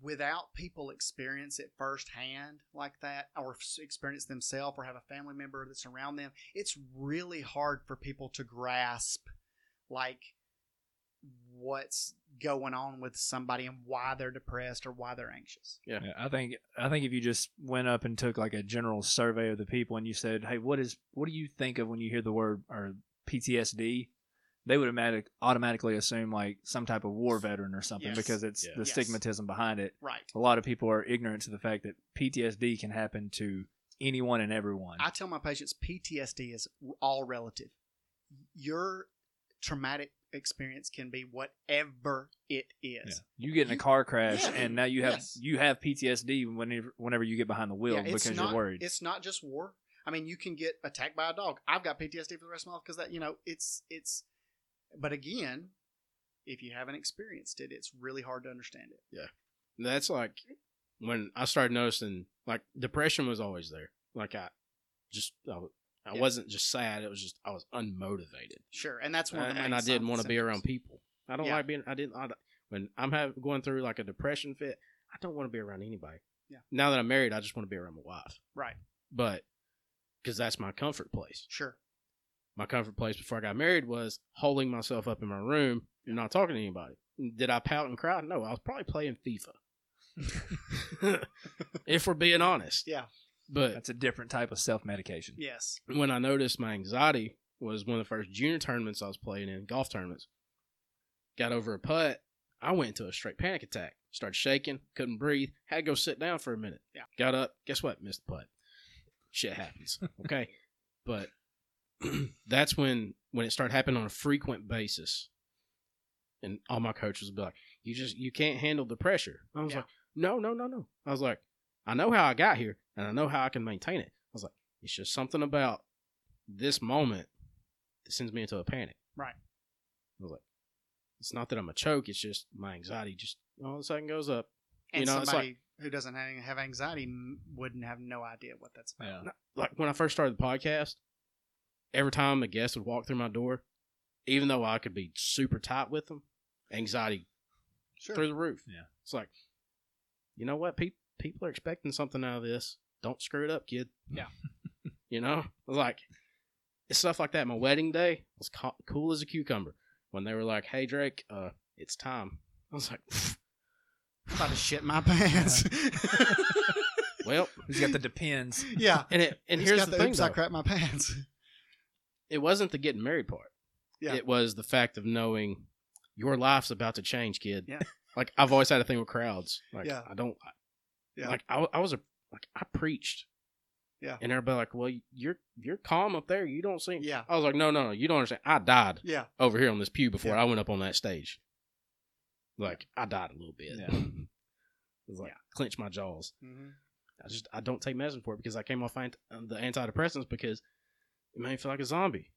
without people experience it firsthand like that or experience themselves or have a family member that's around them, it's really hard for people to grasp like what's going on with somebody and why they're depressed or why they're anxious. Yeah, I think I think if you just went up and took like a general survey of the people and you said, "Hey, what is what do you think of when you hear the word or PTSD?" They would automatic, automatically assume like some type of war veteran or something Yes. because it's Yeah. the Yes. stigmatism behind it. Right. A lot of people are ignorant to the fact that PTSD can happen to anyone and everyone. I tell my patients PTSD is all relative. Your traumatic experience can be whatever it is. Yeah. You get in a car crash Yeah. and now you have Yes. you have PTSD whenever whenever you get behind the wheel Yeah, it's because not, you're worried. It's not just war. I mean, you can get attacked by a dog. I've got PTSD for the rest of my life because that, you know, it's it's. But again, if you haven't experienced it, it's really hard to understand it. Yeah, that's like when I started noticing like depression was always there. Like I just I, w- I Yeah. wasn't just sad. It was just I was unmotivated, Sure, and that's one of and, the main and I didn't want to be around people. I don't Yeah. like being. I didn't. I, when I'm having going through like a depression fit, I don't want to be around anybody. Yeah. Now that I'm married, I just want to be around my wife. Right. But because that's my comfort place. Sure. My comfort place before I got married was holding myself up in my room and not talking to anybody. Did I pout and cry? No, I was probably playing FIFA. (laughs) (laughs) if we're being honest. Yeah. But That's a different type of self medication. Yes. when I noticed my anxiety was one of the first junior tournaments I was playing in, golf tournaments. Got over a putt. I went into a straight panic attack. Started shaking, couldn't breathe, had to go sit down for a minute. Yeah. Got up, guess what? Missed the putt. Shit happens. (laughs) Okay. but (clears throat) that's when when it started happening on a frequent basis. And all my coaches would be like, You just you can't handle the pressure. I was Yeah. like, No, no, no, no. I was like, I know how I got here and I know how I can maintain it. I was like, it's just something about this moment that sends me into a panic. Right. I was like, it's not that I'm a choke, it's just my anxiety just all of a sudden goes up. And You know, it's somebody who doesn't have, have anxiety wouldn't have no idea what that's about. Yeah. Like when I first started the podcast, every time a guest would walk through my door, even though I could be super tight with them, anxiety Sure. through the roof. Yeah. It's like, you know what? Pe- people are expecting something out of this. Don't screw it up, kid. Yeah. (laughs) you know? I was like, it's stuff like that. My wedding day was co- cool as a cucumber. When they were like, hey, Drake, uh, it's time. I was like, I'm about to shit my pants. (laughs) well, he's got the depends? yeah. (laughs) and it, and He's here's got the thing, oops, I crap my pants. it wasn't the getting married part. Yeah. It was the fact of knowing your life's about to change, kid. Yeah. Like I've always had a thing with crowds. Like Yeah. I don't. Yeah. Like I, I was a like I preached. Yeah. And everybody like, well, you're you're calm up there. You don't seem. Yeah. I was like, no, no, no. You don't understand. I died Yeah. over here on this pew before Yeah. I went up on that stage. Like I died a little bit. Yeah. (laughs) it was like clench my jaws. hmm I just I don't take medicine for it because I came off ant- uh, the antidepressants because it made me feel like a zombie.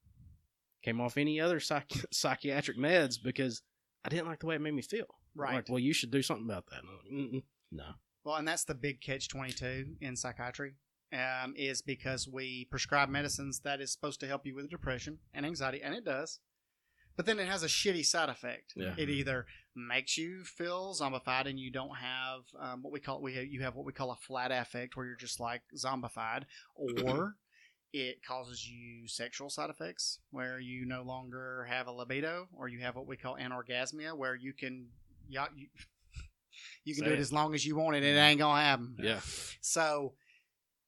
Came off any other psych- (laughs) psychiatric meds because I didn't like the way it made me feel. Right. Like, well, you should do something about that. Like, no. Well, and that's the big catch 22 in psychiatry um, is because we prescribe medicines that is supposed to help you with depression and anxiety, and it does. But then it has a shitty side effect. Yeah. It either makes you feel zombified and you don't have um, what we call we have, you have what we call a flat affect where you're just like zombified, or (clears throat) it causes you sexual side effects where you no longer have a libido, or you have what we call anorgasmia where you can yeah, you, you can do it as long as you want it. And it ain't gonna happen. Yeah. So,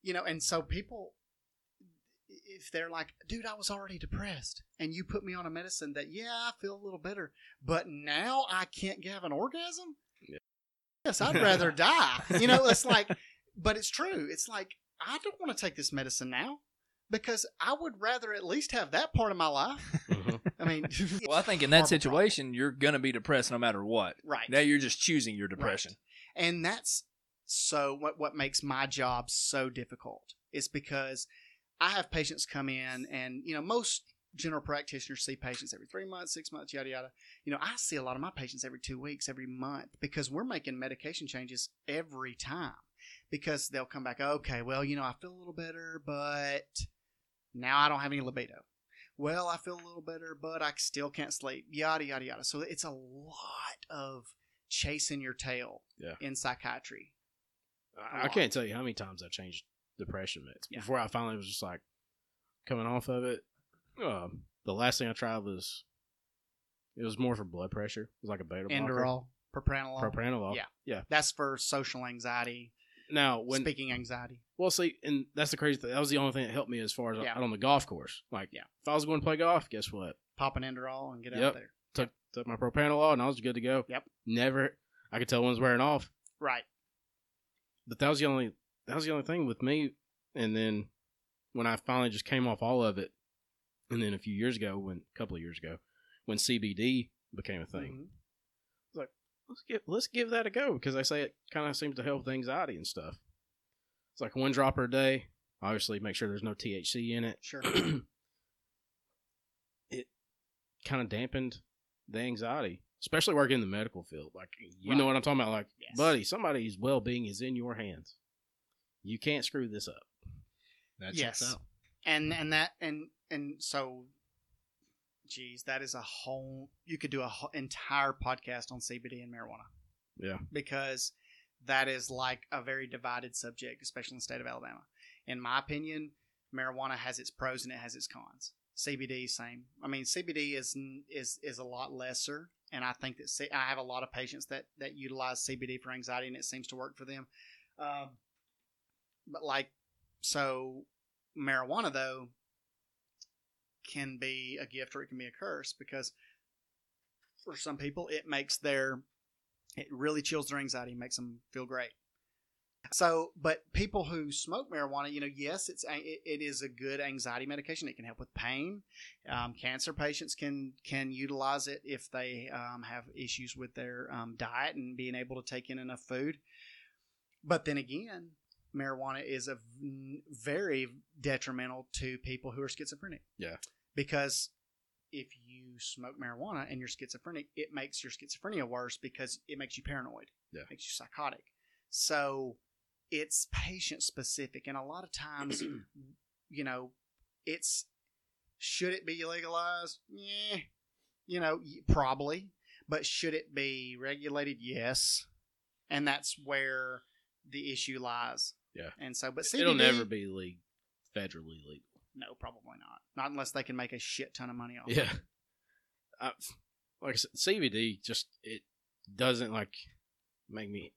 you know, and so people, if they're like, dude, I was already depressed, and you put me on a medicine that, yeah, I feel a little better, but now I can't have an orgasm. Yeah. Yes, I'd (laughs) rather die. You know, it's like, but it's true. It's like I don't want to take this medicine now because I would rather at least have that part of my life. Mm-hmm. I I mean, (laughs) (laughs) Well, I think in that Horrible situation, you're gonna be depressed no matter what. right. Now you're just choosing your depression. and that's so what what makes my job so difficult is because I have patients come in and you know most general practitioners see patients every three months, six months, yada yada. You know, I see a lot of my patients every two weeks, every month because we're making medication changes every time. Because they'll come back, okay, well, you know, I feel a little better, but now I don't have any libido. Well, I feel a little better, but I still can't sleep. Yada yada yada. So it's a lot of chasing your tail Yeah. in psychiatry. I, I can't tell you how many times I changed depression meds Yeah. before I finally was just like coming off of it. Um, the last thing I tried was it was more for blood pressure. It was like a beta blocker. Propranolol. propranolol. Yeah. yeah. That's for social anxiety, Now when speaking anxiety. well, see, and that's the crazy thing. That was the only thing that helped me as far as Yeah. out on the golf course. Like, Yeah. if I was going to play golf, guess what? Pop an Inderal and get out there. Took took my propranolol and I was good to go. Yep. Never. I could tell when it was wearing off. Right. but that was the only that was the only thing with me. And then when I finally just came off all of it, and then a few years ago, when a couple of years ago, when CBD became a thing, Mhm. Let's give let's give that a go because they say it kind of seems to help with anxiety and stuff. It's like one dropper a day. Obviously, make sure there's no THC in it. Sure. (clears throat) it kind of dampened the anxiety, especially working in the medical field. Like you Right. know what I'm talking about. Like, Yes. buddy, somebody's well being is in your hands. You can't screw this up. That yes. And and that and and so, geez, that is a whole. You could do a whole entire podcast on CBD and marijuana. Yeah. Because that is like a very divided subject, especially in the state of Alabama. In my opinion, marijuana has its pros and it has its cons. CBD, same. I mean, CBD is is is a lot lesser, and I think that C- I have a lot of patients that that utilize CBD for anxiety, and it seems to work for them. Um, but like, so marijuana though can be a gift or it can be a curse because for some people it makes their it really chills their anxiety, makes them feel great. So, but people who smoke marijuana, you know, yes, it's it, it is a good anxiety medication. It can help with pain. Um, cancer patients can can utilize it if they um, have issues with their um, diet and being able to take in enough food. But then again, marijuana is a very detrimental to people who are schizophrenic. Yeah. Because if you smoke marijuana and you're schizophrenic, it makes your schizophrenia worse because it makes you paranoid. Yeah. Makes you psychotic. So it's patient specific and a lot of times (clears throat) you know, it's should it be legalized? Yeah. You know, probably. But should it be regulated? Yes. And that's where the issue lies. Yeah. And so, but CBD, It'll never be legal, federally legal. No, probably not. Not unless they can make a shit ton of money off. it. Yeah. (laughs) I, like I said, CBD just it doesn't like make me.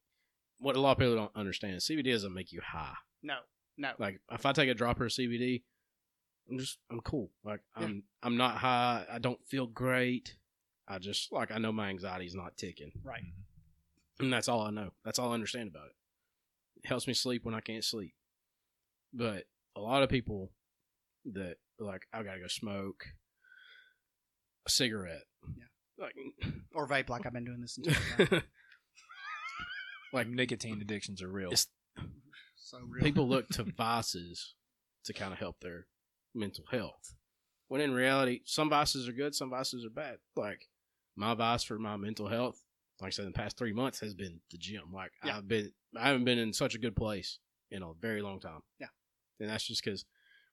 What a lot of people don't understand is CBD doesn't make you high. No. No. Like if I take a dropper of CBD, I'm just I'm cool. Like I'm I'm not high. I don't feel great. I just like I know my anxiety's not ticking, Right. and that's all I know. That's all I understand about it. It helps me sleep when I can't sleep. But a lot of people that like I gotta go smoke a cigarette. Yeah. Like (laughs) Or vape, like I've been doing this entire (laughs) Like nicotine addictions are real. So real. people look to (laughs) vices to kind of help their mental health. When in reality, some vices are good, some vices are bad. Like my vice for my mental health, like I said, in the past three months has been the gym. Like Yeah. I've been, I haven't been in such a good place in a very long time. Yeah. and that's just because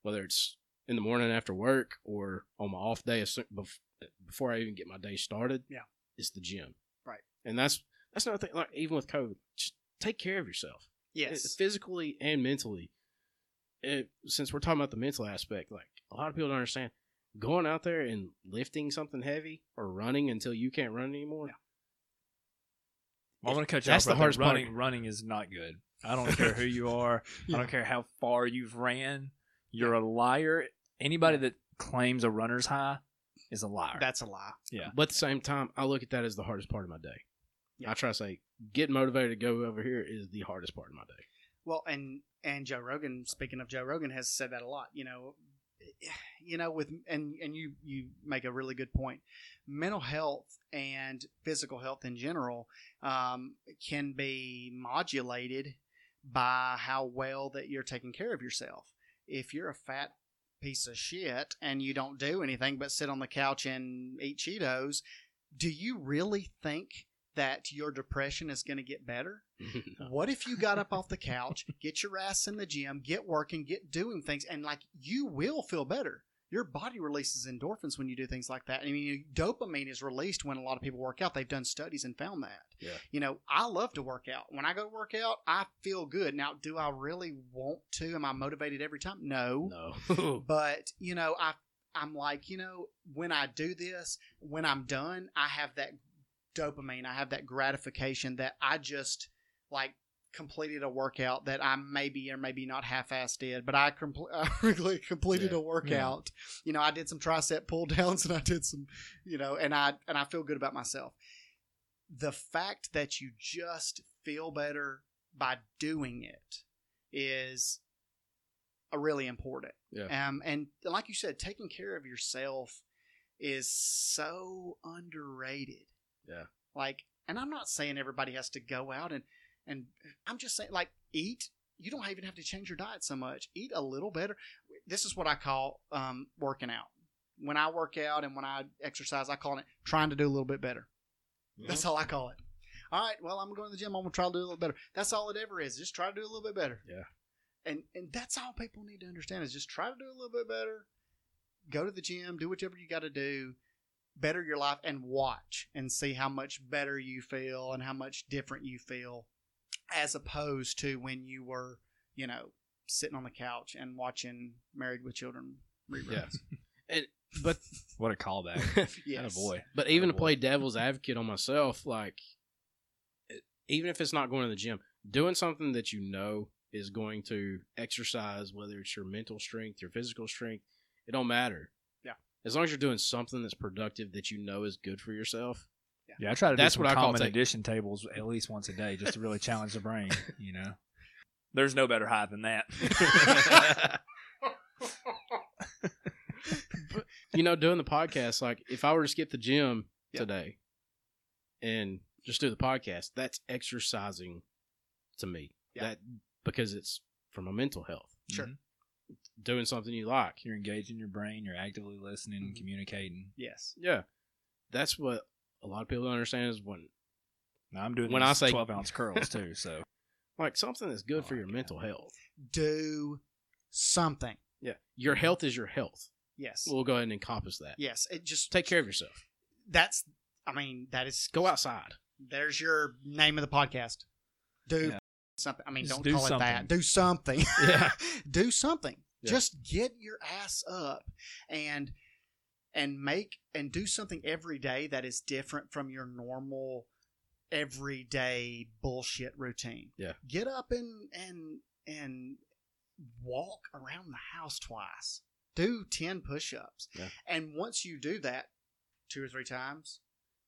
whether it's in the morning after work or on my off day, as soon- bef- before I even get my day started, Yeah. it's the gym. Right. and that's that's another thing. Like even with COVID, just take care of yourself yes. Uh, physically and mentally. It, since we're talking about the mental aspect, like a lot of people don't understand, going out there and lifting something heavy or running until you can't run anymore. I'm gonna cut you That's off. the right there. hardest part. running. Running is not good. I don't care who you are. Yeah. I don't care how far you've ran. You're a liar. Anybody that claims a runner's high is a liar. That's a lie. yeah. But at the same time, I look at that as the hardest part of my day. Yeah. I try to say, getting motivated to go over here is the hardest part of my day. Well, and and Joe Rogan, speaking of Joe Rogan, has said that a lot. You know, (sighs) you know with and and you you make a really good point. Mental health and physical health in general um, can be modulated by how well that you're taking care of yourself. If you're a fat piece of shit and you don't do anything but sit on the couch and eat cheetos do you really think that your depression is going to get better (laughs) what if you got up off the couch, get your ass in the gym, get working, get doing things, and like you will feel better. Your body releases endorphins when you do things like that. I mean, dopamine is released when a lot of people work out. They've done studies and found that. Yeah. You know, I love to work out. When I go to work out, I feel good. Now, do I really want to? Am I motivated every time? No. no. (laughs) But you know, I I'm like, you know, when I do this, when I'm done, I have that dopamine. I have that gratification that I just like completed a workout that I maybe or maybe not half-assed did, but I, compl- (laughs) I completed Yeah. a workout. You know, I did some tricep pull downs (laughs) and I did some, you know, and I and I feel good about myself. The fact that you just feel better by doing it is a really important. Yeah. Um, and like you said, taking care of yourself is so underrated. Yeah. Like, and I'm not saying everybody has to go out and and I'm just saying like eat. You don't even have to change your diet so much. Eat a little better. This is what I call um, working out. When I work out and when I exercise, I call it trying to do a little bit better. That's all I call it. All right, well, I'm going to the gym. I'm going to try to do a little better. That's all it ever is. Just try to do a little bit better. Yeah. And and that's all people need to understand is just try to do a little bit better. Go to the gym, do whatever you got to do, better your life, and watch and see how much better you feel and how much different you feel, as opposed to when you were, you know, sitting on the couch and watching Married with Children reruns. (laughs) but (laughs) What a callback. (laughs) Yes. Atta boy. But even to boy. play devil's advocate on myself, like even if it's not going to the gym, doing something that you know is going to exercise, whether it's your mental strength, your physical strength, it don't matter. Yeah. As long as you're doing something that's productive that you know is good for yourself. Yeah, I try to That's do some what I call common take- addition tables at least once a day just to really challenge the brain, you know. There's no better high than that. (laughs) you know, doing the podcast, like if I were to skip the gym Yeah. today and just do the podcast, that's exercising to me. Yeah. That because it's for my mental health. Sure. Mhm. Doing something you like. You're engaging your brain, you're actively listening, Mhm. communicating. Yes. Yeah. That's what a lot of people don't understand is when Now I'm doing When I say- 12 ounce curls too, so (laughs) like something that's good Oh, for your mental health. Do something. Yeah. Your health is your health. Yes. We'll go ahead and encompass that. yes. It just Take care of yourself. that's. I mean, that is. Go outside. There's your name of the podcast. Do Yeah. Something. I mean, Just don't do call it that. Do something. (laughs) Yeah. (laughs) do something. Yeah. Just get your ass up and and make and do something every day that is different from your normal everyday bullshit routine. Yeah. Get up and and and walk around the house twice. Do 10 push-ups. Yeah. And once you do that two or three times,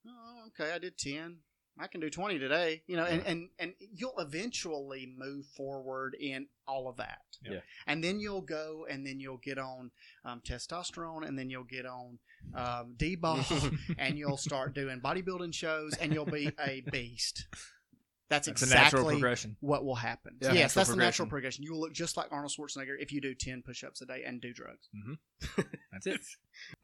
oh, okay, I did 10. I can do 20 today, you know, and, and, and you'll eventually move forward in all of that. Yeah. Yeah. And then you'll go and then you'll get on um, testosterone and then you'll get on um, D-bol (laughs) and you'll start doing bodybuilding shows and you'll be a beast. That's it's a natural exactly progression. what will happen. Yeah. yes, that's the natural progression. progression. You will look just like Arnold Schwarzenegger if you do 10 push-ups a day and do drugs. (laughs) That's it.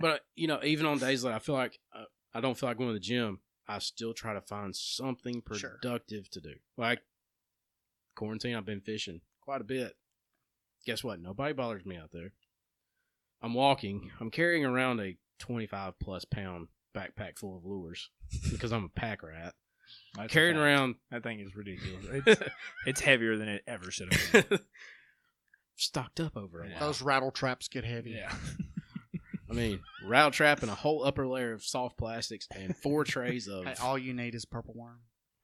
But uh, you know, even on days that I feel like uh, I don't feel like going to the gym, I still try to find something Sure. productive to do. Like quarantine, I've been fishing quite a bit. Guess what? Nobody bothers me out there. I'm walking. I'm carrying around a 25 plus pound backpack full of lures (laughs) because I'm a pack rat. That's carrying around That thing is ridiculous. (laughs) It's, it's heavier than it ever should have been. (laughs) stocked up over a Yeah. while. Those rattle traps get heavy. Yeah. I mean, rattle trap and a whole upper layer of soft plastics and four trays of Hey, all you need is purple worm.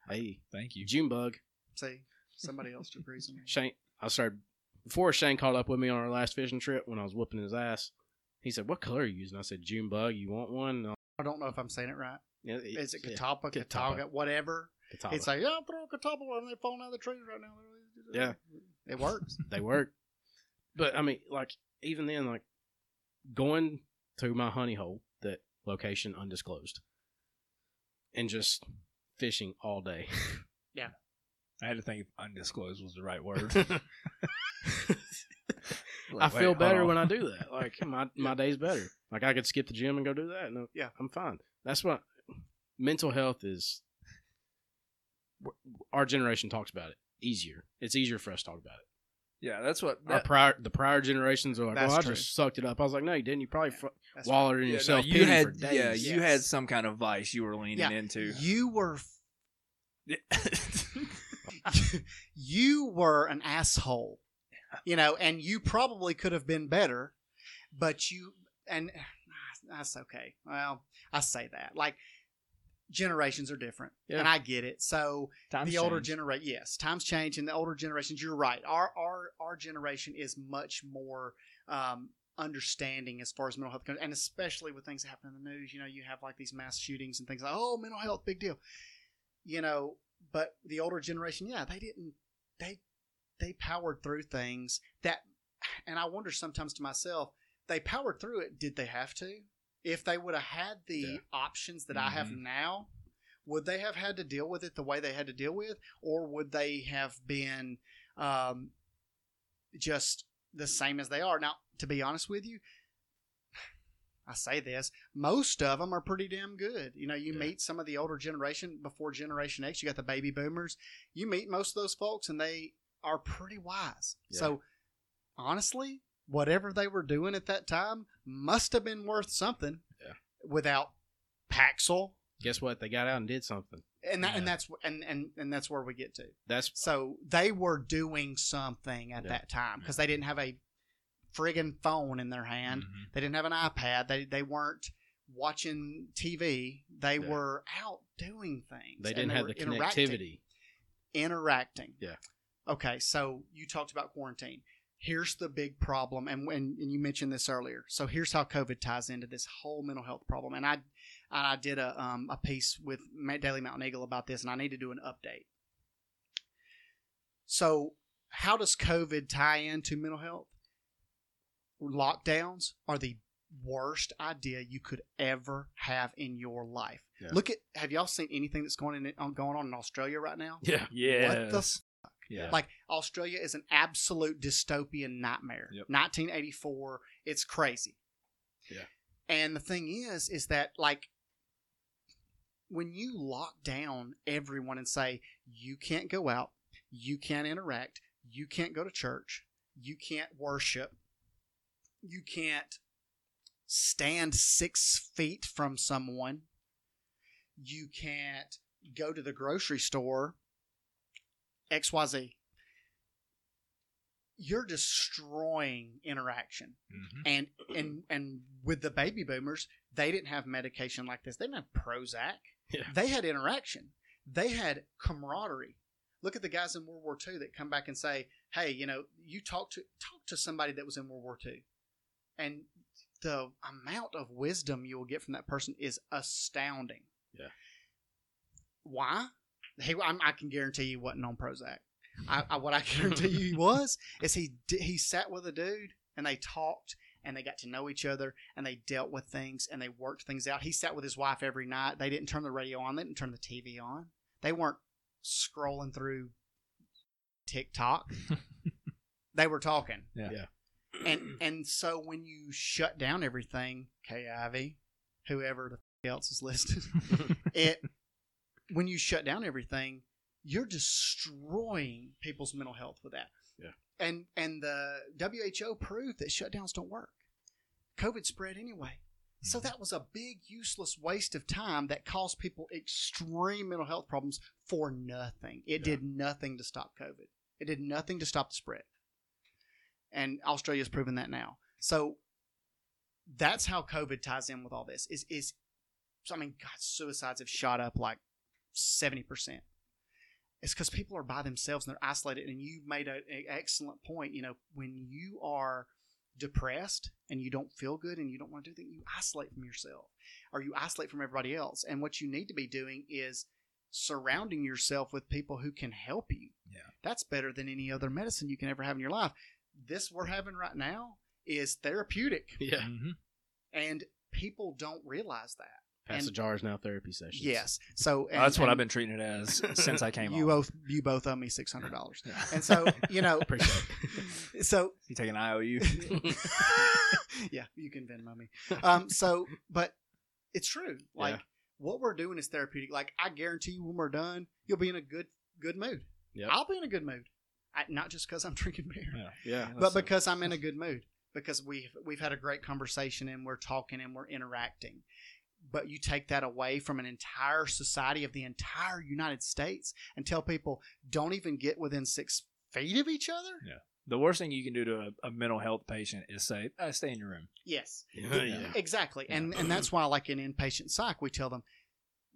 hey Thank you. June bug. See, somebody else took reason. Shane, I started before Shane caught up with me on our last fishing trip when I was whooping his ass. He said, "What color are you using?" I said, "June bug. You want one?" I- I don't know if I'm saying it right. yeah, Is it yeah, Catawba, Catawba. Catawba, whatever? Catawba. It's like, yeah, throw a Catawba worm. They're falling out of the trees right now. Yeah. It works. they work, but I mean, like even then, like going to my honey hole, that location undisclosed, and just fishing all day. (laughs) Yeah. I had to think if undisclosed was the right word. (laughs) (laughs) I feel better when I do that. Like my my day's better. Like I could skip the gym and go do that. No, uh, Yeah. I'm fine. That's what mental health is. Our generation talks about it easier. It's easier for us to talk about it. Yeah, that's what. Our prior the prior generations are like, That's "Oh, I true. just sucked it up." I was like, "No, you didn't. You probably Yeah, fu- That's wallowed in yeah, no, yourself you had, for days." yeah, you Yes. had some kind of vice you were leaning Yeah. into. You were (laughs) you were an asshole, you know, and you probably could have been better, but you and (sighs) that's okay. Well, I say that like generations are different, Yeah. and I get it. So Times the older generation, yes, times change, and the older generations. You're right. Our our our generation is much more. Um, understanding as far as mental health goes, and especially with things that happen in the news. You know, you have like these mass shootings and things like, oh, mental health, big deal. You know, but the older generation, yeah, they didn't. They they powered through things that, and I wonder sometimes to myself, they powered through it. Did they have to? If they would have had the Yeah. options that I have Mhm. now, would they have had to deal with it the way they had to deal with, or would they have been um, just the same as they are now? To be honest with you, I say this, most of them are pretty damn good. You know, you Yeah. meet some of the older generation before Generation X, you got the baby boomers. You meet most of those folks, and they are pretty wise. Yeah. So, honestly, whatever they were doing at that time must have been worth something. Yeah. Without Paxil, Guess what? They got out and did something. and that, and that's and, and and that's where we get to. That's So they were doing something at Yeah. that time because they didn't have a friggin' phone in their hand. Mhm. They didn't have an iPad. They they weren't watching TV. They Yeah. were out doing things. they didn't have were the interacting- connectivity. Interacting. Yeah. Okay, so you talked about quarantine. Here's the big problem, and when and you mentioned this earlier. So here's how COVID ties into this whole mental health problem. And I, I did a um, a piece with Daily Mountain Eagle about this, and I need to do an update. So how does COVID tie into mental health? Lockdowns are the worst idea you could ever have in your life. Yeah. Look at have y'all seen anything that's going in on going on in Australia right now? Yeah. Yeah. What the f- yeah. like Australia is an absolute dystopian nightmare. Yep. 1984, it's crazy. Yeah. And the thing is, is that like when you lock down everyone and say you can't go out, you can't interact, you can't go to church, you can't worship, you can't stand six feet from someone, you can't go to the grocery store XYZ. You're destroying interaction. Mhm. And and and with the baby boomers, they didn't have medication like this. They didn't have Prozac. Yeah. They had interaction. They had camaraderie. Look at the guys in World War II that come back and say, "Hey, you know, you talk to talk to somebody that was in World War II, and the amount of wisdom you will get from that person is astounding." Yeah. Why? He, I'm, I can guarantee you wasn't on Prozac. I, I, what I (laughs) guarantee you he was is he he sat with a dude and they talked and they got to know each other and they dealt with things and they worked things out. He sat with his wife every night. They didn't turn the radio on. They didn't turn the TV on. They weren't scrolling through TikTok. (laughs) they were talking. Yeah. Yeah. And and so when you shut down everything, KIV, whoever the f- else is listed, (laughs) it when you shut down everything, you're destroying people's mental health with that. Yeah. And and the WHO proved that shutdowns don't work. COVID spread anyway. So Mm-hmm. that was a big useless waste of time that caused people extreme mental health problems for nothing. It Yeah. did nothing to stop COVID. It did nothing to stop the spread. And Australia's proven that now. So that's how COVID ties in with all this. Is is so I mean, God, suicides have shot up like seventy percent. It's because people are by themselves and they're isolated. And you made an excellent point. You know, when you are depressed and you don't feel good and you don't want to do things, you isolate from yourself or you isolate from everybody else. And what you need to be doing is surrounding yourself with people who can help you. Yeah. That's better than any other medicine you can ever have in your life. This we're having right now is therapeutic, Yeah. Mhm. and people don't realize that. Pass the And- jars now therapy sessions. Yes. So and, That's what and I've been treating it as (laughs) since I came You on. both you both owe me six hundred dollars, Yeah. and so you know. (laughs) Appreciate so You take an IOU? yeah, you can Venmo me. Um, so, but it's true. Like Yeah. what we're doing is therapeutic. Like I guarantee you, when we're done, you'll be in a good good mood. Yep. I'll be in a good mood. I, not just because I'm (laughs) drinking beer, Yeah. but because I'm in a good mood. Because we've we've had a great conversation and we're talking and we're interacting. But you take that away from an entire society of the entire United States and tell people don't even get within six feet of each other. Yeah. The worst thing you can do to a, a mental health patient is say, uh, "Stay in your room." Yes. Yeah. (laughs) yeah. Exactly. And and that's why like in inpatient psych we tell them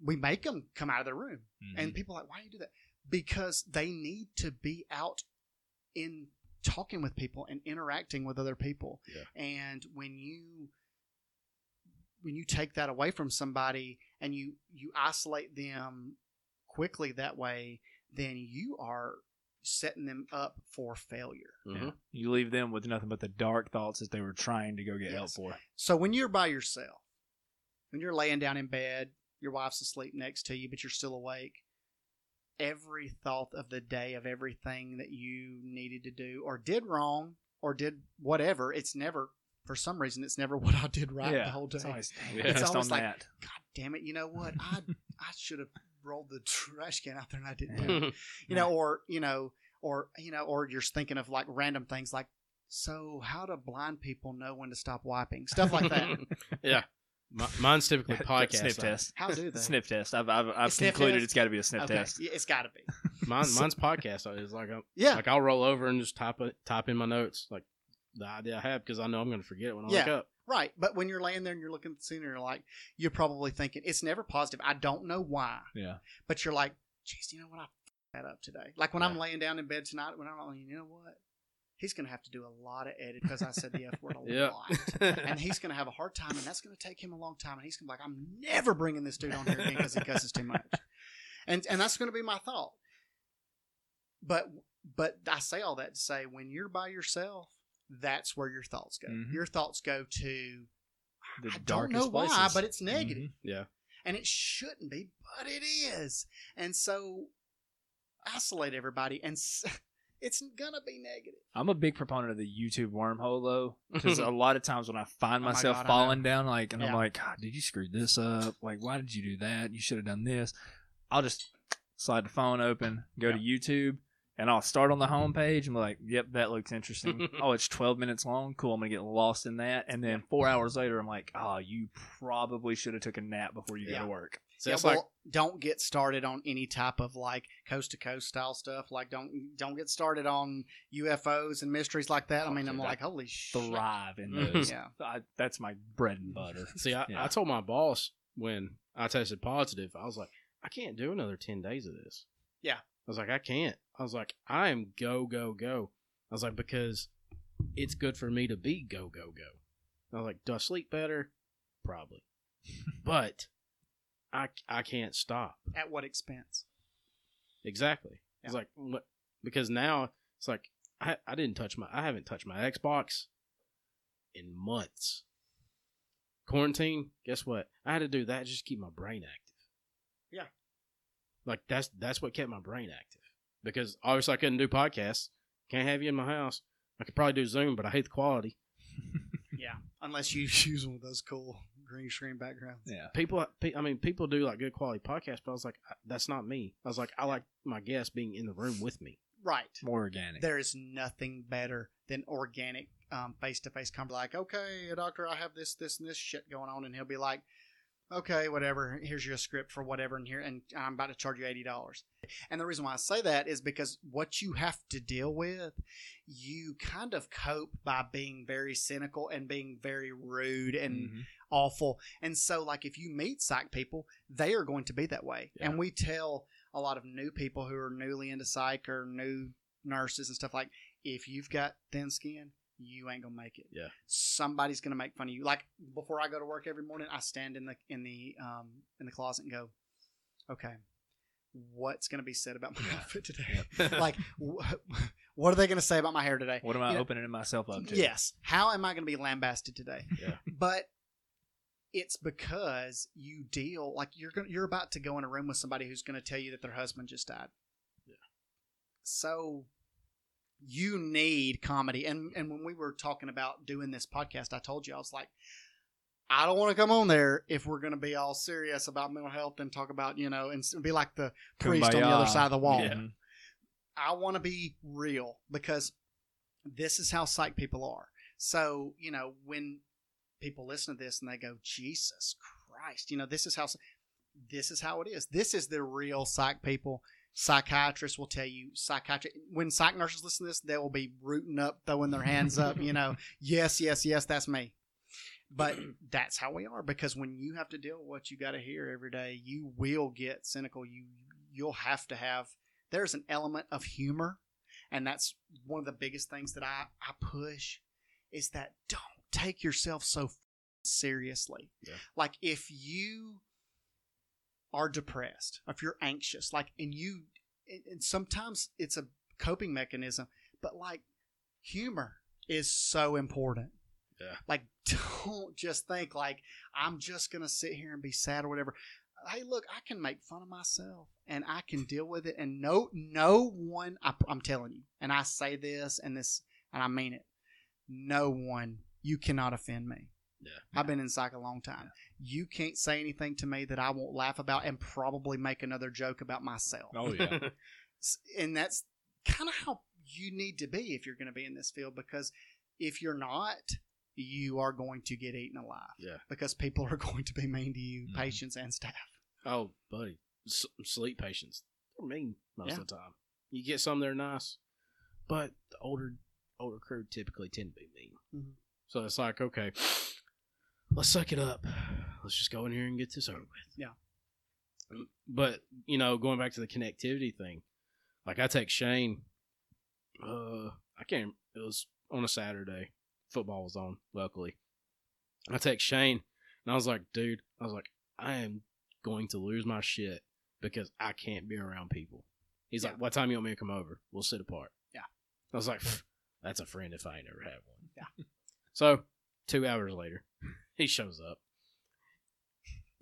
we make them come out of their room. Mhm. And people are like, why do you do that? Because they need to be out in talking with people and interacting with other people. Yeah. And when you when you take that away from somebody and you you isolate them quickly that way, then you are setting them up for failure. Mhm. you leave them with nothing but the dark thoughts that they were trying to go get help for. So when you're by yourself, when you're laying down in bed, your wife's asleep next to you, but you're still awake, every thought of the day of everything that you needed to do or did wrong or did whatever, it's never for some reason it's never (laughs) what I did right the whole day. (laughs) It's always, Yeah. it's It's on always like- that. God damn it, you know what? I I should have rolled the trash can out there and I didn't do it. (laughs) You know, or you know, or you know, or you're thinking of like random things like so how do blind people know when to stop wiping? Stuff like that. yeah. Mi- Mine's typically podcast. sniff test. How do they? Sniff test. I've I've, I've concluded test? it's got to be a sniff okay. test. Yeah, it's got to be. Mine, mine's podcast. It's like i Yeah. like I'll roll over and just type it, type in my notes like the idea I have because I know I'm going to forget it when I wake Yeah. up. Right. But when you're laying there and you're looking at the scene and you're like, you're probably thinking, it's never positive. I don't know why. Yeah. But you're like, geez, you know what? I that up today. Like when I'm laying down in bed tonight, when I'm like, you know what? He's going to have to do a lot of edit because I said the F word a (laughs) Yeah. lot. And he's going to have a hard time, and that's going to take him a long time. And he's going to be like, I'm never bringing this dude on here again because he cusses too much. (laughs) And and that's going to be my thought. But but I say all that to say, when you're by yourself, that's where your thoughts go. Mhm. Your thoughts go to The I don't darkest know why, places. but it's negative, yeah. and it shouldn't be, but it is. And so, isolate everybody, and s- (laughs) it's gonna be negative. I'm a big proponent of the YouTube wormhole though, because (laughs) a lot of times when I find Oh my myself God, falling down, like, and I'm like, God, did you screw this up? Like, why did you do that? You should have done this. I'll just slide the phone open, go to YouTube, and I'll start on the homepage and be like, Yep, that looks interesting. (laughs) oh, it's 12 minutes long. Cool, I'm gonna get lost in that. And then four hours later, I'm like, Oh, you probably should have took a nap before you Yeah. go to work. So yeah, it's well, like don't get started on any type of like coast to coast style stuff. Like, don't don't get started on UFOs and mysteries like that. I Oh, mean, I'm dude, like, holy shit. Thrive in Mhm. (laughs) those. Yeah. I, that's my bread and butter. See, I, Yeah. I told my boss when I tested positive, I was like, I can't do another 10 days of this. Yeah. I was like, I can't. I was like, I am go, go, go. I was like, because it's good for me to be go, go, go. I was like, do I sleep better? Probably. (laughs) but I, I can't stop. At what expense? Exactly. Yeah. It's like, what- because now it's like, I, I didn't touch my, I haven't touched my Xbox in months. Quarantine, guess what? I had to do that just to keep my brain active. Yeah. Like that's that's what kept my brain active. Because obviously I couldn't do podcasts. Can't have you in my house. I could probably do Zoom, but I hate the quality. (laughs) Yeah, unless you (laughs) use one of those cool green screen backgrounds. Yeah. People, I mean, people do like good quality podcasts, but I was like, that's not me. I was like, I like my guests being in the room with me. Right. More organic. There is nothing better than organic um, face to face conversation. Like, okay, doctor, I have this, this, and this shit going on, and he'll be like, okay, whatever. Here's your script for whatever, and here, and I'm about to charge you eighty dollars. And the reason why I say that is because what you have to deal with, you kind of cope by being very cynical and being very rude and Mhm. awful. And so, like, if you meet psych people, they are going to be that way. Yeah. And we tell a lot of new people who are newly into psych or new nurses and stuff like, if you've got thin skin, you ain't gonna make it. Yeah. Somebody's gonna make fun of you. Like before I go to work every morning, I stand in the in the um in the closet and go, okay, what's gonna be said about my Yeah. outfit today? (laughs) like, wh- (laughs) What are they to say about my hair today? What am I You know, opening myself up to? Yes. How am I to be lambasted today? Yeah. But it's because you deal like you're to you're about to go in a room with somebody who's going to tell you that their husband just died. Yeah. So you need comedy and and when we were talking about doing this podcast I told you I was like I don't want to come on there if we're going to be all serious about mental health and talk about, you know, and be like the priest on the other side of the wall. Yeah. I want to be real because this is how psych people are. So, you know, when people listen to this and they go, Jesus Christ, you know, this is how this is how it is. This is the real psych people. Psychiatrists will tell you psychiatry when psych nurses listen to this, they will be rooting up, throwing their hands up, you know, (laughs) yes, yes, yes, that's me. But (clears throat) that's how we are because when you have to deal with what you got to hear every day, you will get cynical. You you'll have to have there's an element of humor and that's one of the biggest things that I, I push is that don't take yourself so seriously Yeah. like if you are depressed if you're anxious like and you and- sometimes it's a coping mechanism but like humor is so important. Yeah. like (laughs) don't just think like i'm just gonna sit here and be sad or whatever. Hey look i can make fun of myself and i can deal with it and no no one I, i'm telling you and i say this and this and i mean it no one you cannot offend me Yeah. i've been in psych a long time you can't say anything to me that i won't laugh about and probably make another joke about myself Oh yeah. (laughs) (laughs) And that's kind of how you need to be if you're going to be in this field because if you're not you are going to get eaten alive Yeah. because people (laughs) are going to be mean to you Mhm. patients and staff Oh, buddy, S- sleep patients they're mean most Yeah. of the time. You get some that are nice, but the older older crew typically tend to be mean. Mhm. So it's like, okay, let's suck it up. Let's just go in here and get this over with. Yeah. But you know, going back to the connectivity thing, like I text Shane. Uh, I can't. It was on a Saturday. Football was on. Luckily, I text Shane, and I was like, dude, I was like, I am going to lose my shit because I can't be around people. He's Yeah. like, what time you want me to come over? We'll sit apart. Yeah. I was like, that's a friend if I ain't ever had one. Yeah. So two hours later, he shows up.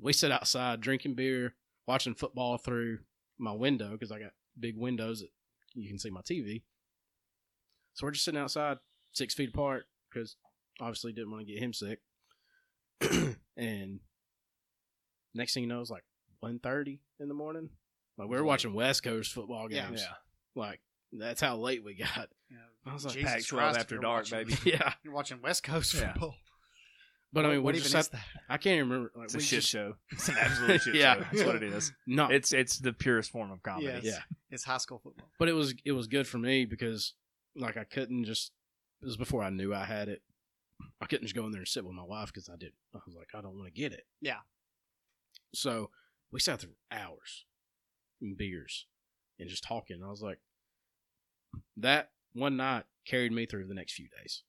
We sit outside drinking beer, watching football through my window because I got big windows that you can see my TV. So we're just sitting outside, six feet apart, because obviously didn't want to get him sick. (clears throat) and next thing you know, it's like 1.30 in the morning. Like we were watching West Coast football games. yeah. Like that's how late we got. you know, I was like, Jesus Pac-12 Christ, after dark, watching- baby. (laughs) yeah. (laughs) you're watching west coast Yeah. football But I mean, what we even just is had, that I can't even remember. Like, It's a shit just, show. (laughs) It's an absolute shit (laughs) Yeah. show. That's what it is. (laughs) No, It's it's the purest form of comedy. Yes. yeah. it's high school football but it was it was good for me because like I couldn't just it was before I knew I had it. I couldn't just go in there and sit with my wife because I did. I was like, I don't want to get it. Yeah. So we sat there hours and beers and just talking. I was like, that one night carried me through the next few days.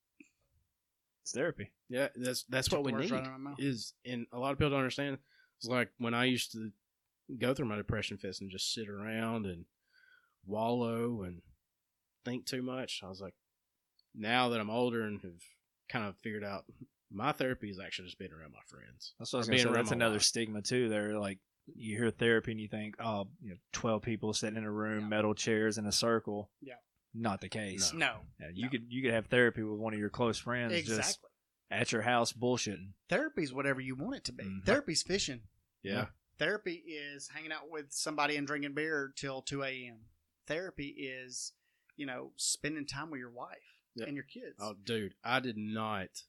It's therapy. Yeah, that's that's Took what we the need. right out of my mouth. Is and a lot of people don't understand. It's like when I used to go through my depression fits and just sit around and wallow and think too much. I was like, now that I'm older and have kind of figured out my therapy is actually just being around my friends. That's what I was being say. around That's another wife. stigma too. They're like you hear therapy and you think, oh, you know, twelve people sitting in a room, Yeah. metal chairs in a circle. Yeah. Not the case. no Yeah, you No. could you could have therapy with one of your close friends just exactly at your house bullshitting. therapy's whatever you want it to be Mhm. therapy's fishing Yeah. Therapy is hanging out with somebody and drinking beer till 2 a.m. Therapy is, you know, spending time with your wife Yeah. and your kids. Oh, dude, I did not.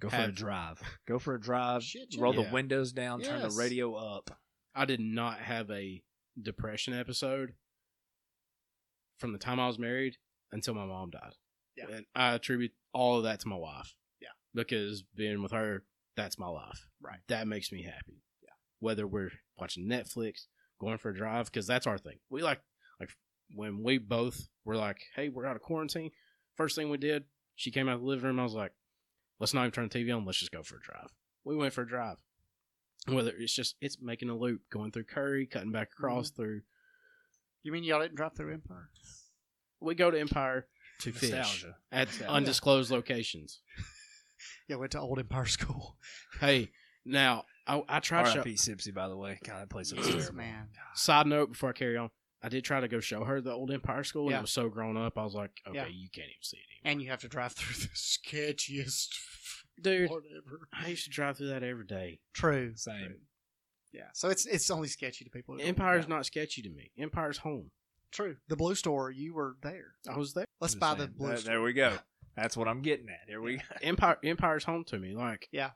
Go for a drive. (laughs) Go for a drive. Shit, roll Yeah. the windows down. Turn the radio up. I did not have a depression episode from the time I was married until my mom died. Yeah. And I attribute all of that to my wife. Yeah. Because being with her, that's my life. Right. That makes me happy. Yeah. Whether we're watching Netflix, going for a drive, because that's our thing. We like, like when we both were like, hey, we're out of quarantine. First thing we did, she came out of the living room. I was like, let's not even turn the TV on. Let's just go for a drive. We went for a drive. Whether it's just it's making a loop, going through Curry, cutting back across mm-hmm. through. You mean y'all didn't drop through Empire? We go to Empire, to fish Nostalgia. at Nostalgia. undisclosed locations. (laughs) Yeah, went to Old Empire School. (laughs) Hey, now I, I tried. To show, R.I.P. Sipsey, by the way. God, that place looks terrible. Man, side note before I carry on, I did try to go show her the old Empire School, and Yeah. it was so grown up. I was like, okay, Yeah. you can't even see it anymore. and you have to drive through the sketchiest (laughs) Dude, whatever. I used to drive through that every day. True. Same. Yeah, so it's it's only sketchy to people. Empire's not sketchy to me. Empire's home. true. The blue store, you were there. I was there. Let's buy the blue There- store. There we go. (laughs) That's what I'm getting at. There we go. (laughs) Empire Empire's home to me. Like Yeah.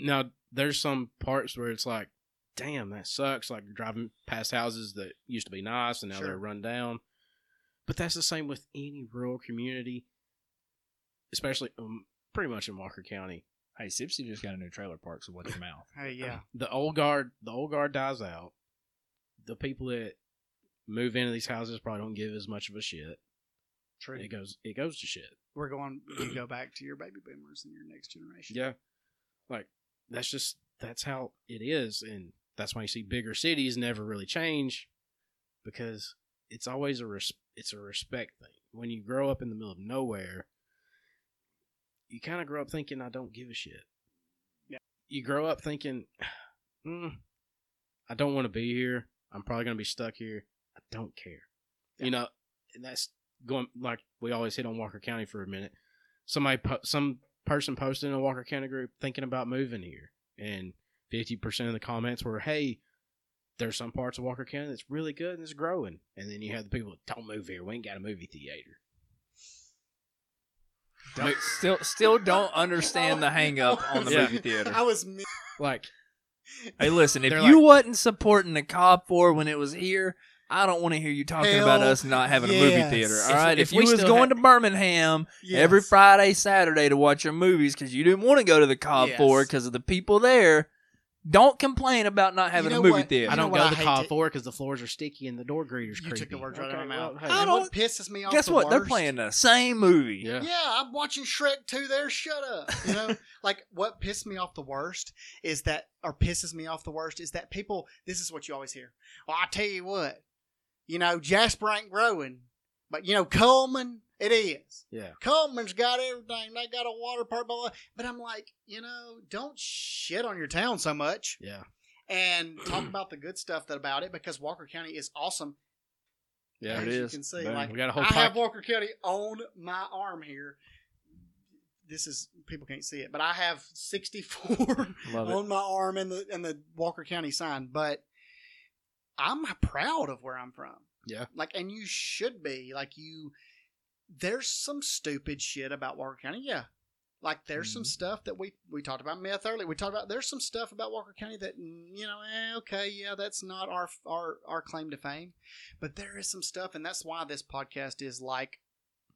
Now there's some parts where it's like, damn, that sucks. Like you're driving past houses that used to be nice and now Sure. they're run down. But that's the same with any rural community, especially um, pretty much in Walker County. Hey, Sipsey just got a new trailer park, so what's your mouth. (laughs) Hey, yeah. The old guard, the old guard dies out. The people that move into these houses probably don't give as much of a shit. True. It goes, it goes to shit. We're going. (clears throat) You go back to your baby boomers and your next generation. Yeah. Like that's just that's how it is and that's why you see bigger cities never really change because it's always a res- it's a respect thing. When you grow up in the middle of nowhere, you kind of grow up thinking I don't give a shit. Yeah. You grow up thinking (sighs) mm, I don't want to be here. I'm probably going to be stuck here. I don't care. Yeah. You know, and that's going like we always hit on Walker County for a minute. Somebody po- some person posted in a Walker County group thinking about moving here, and fifty percent of the comments were, "Hey, there's some parts of Walker County that's really good and it's growing," and then you have the people that don't move here. We ain't got a movie theater. Don't, still, still don't understand the hang up on the Yeah. movie theater. I was. Me- Like, (laughs) Hey, listen, if They're you like- wasn't supporting the COP for when it was here, I don't want to hear you talking Hell about us not having a movie yes. theater. All If- right, if, if you we was still going had- to Birmingham every Friday, Saturday to watch your movies because you didn't want to go to the COP Yes. for because of the people there, don't complain about not having know a movie what? theater. I You know don't what go I to the hate call to- for because the floors are sticky and the door greeter's You creepy. took the words right out of my well, mouth. hey, I And don't- what pisses me off? Guess the what? They're worst- playing the same movie. Yeah. Yeah, I'm watching Shrek 2 there. Shut up. You know, (laughs) like what pissed me off the worst is that, or pisses me off the worst is that people, this is what you always hear. Well, I tell you what, you know, Jasper ain't growing, but you know, Cullman, it is. Yeah. Cullman's got everything. They got a water park, blah, blah. But I'm like, you know, don't shit on your town so much Yeah. and talk about the good stuff that about it because Walker County is awesome. Yeah. As it you is. can see, like We got a whole I have Walker County on my arm here. This is people can't see it, but I have 64 (laughs) on my arm and the and the Walker County sign. But I'm proud of where I'm from. Yeah. like, and you should be. Like you, there's some stupid shit about Walker County. Yeah, like there's some Mhm. stuff that we we talked about meth earlier. We talked about there's some stuff about Walker County that mm, you know, eh, okay, yeah, that's not our our our claim to fame, but there is some stuff, and that's why this podcast is like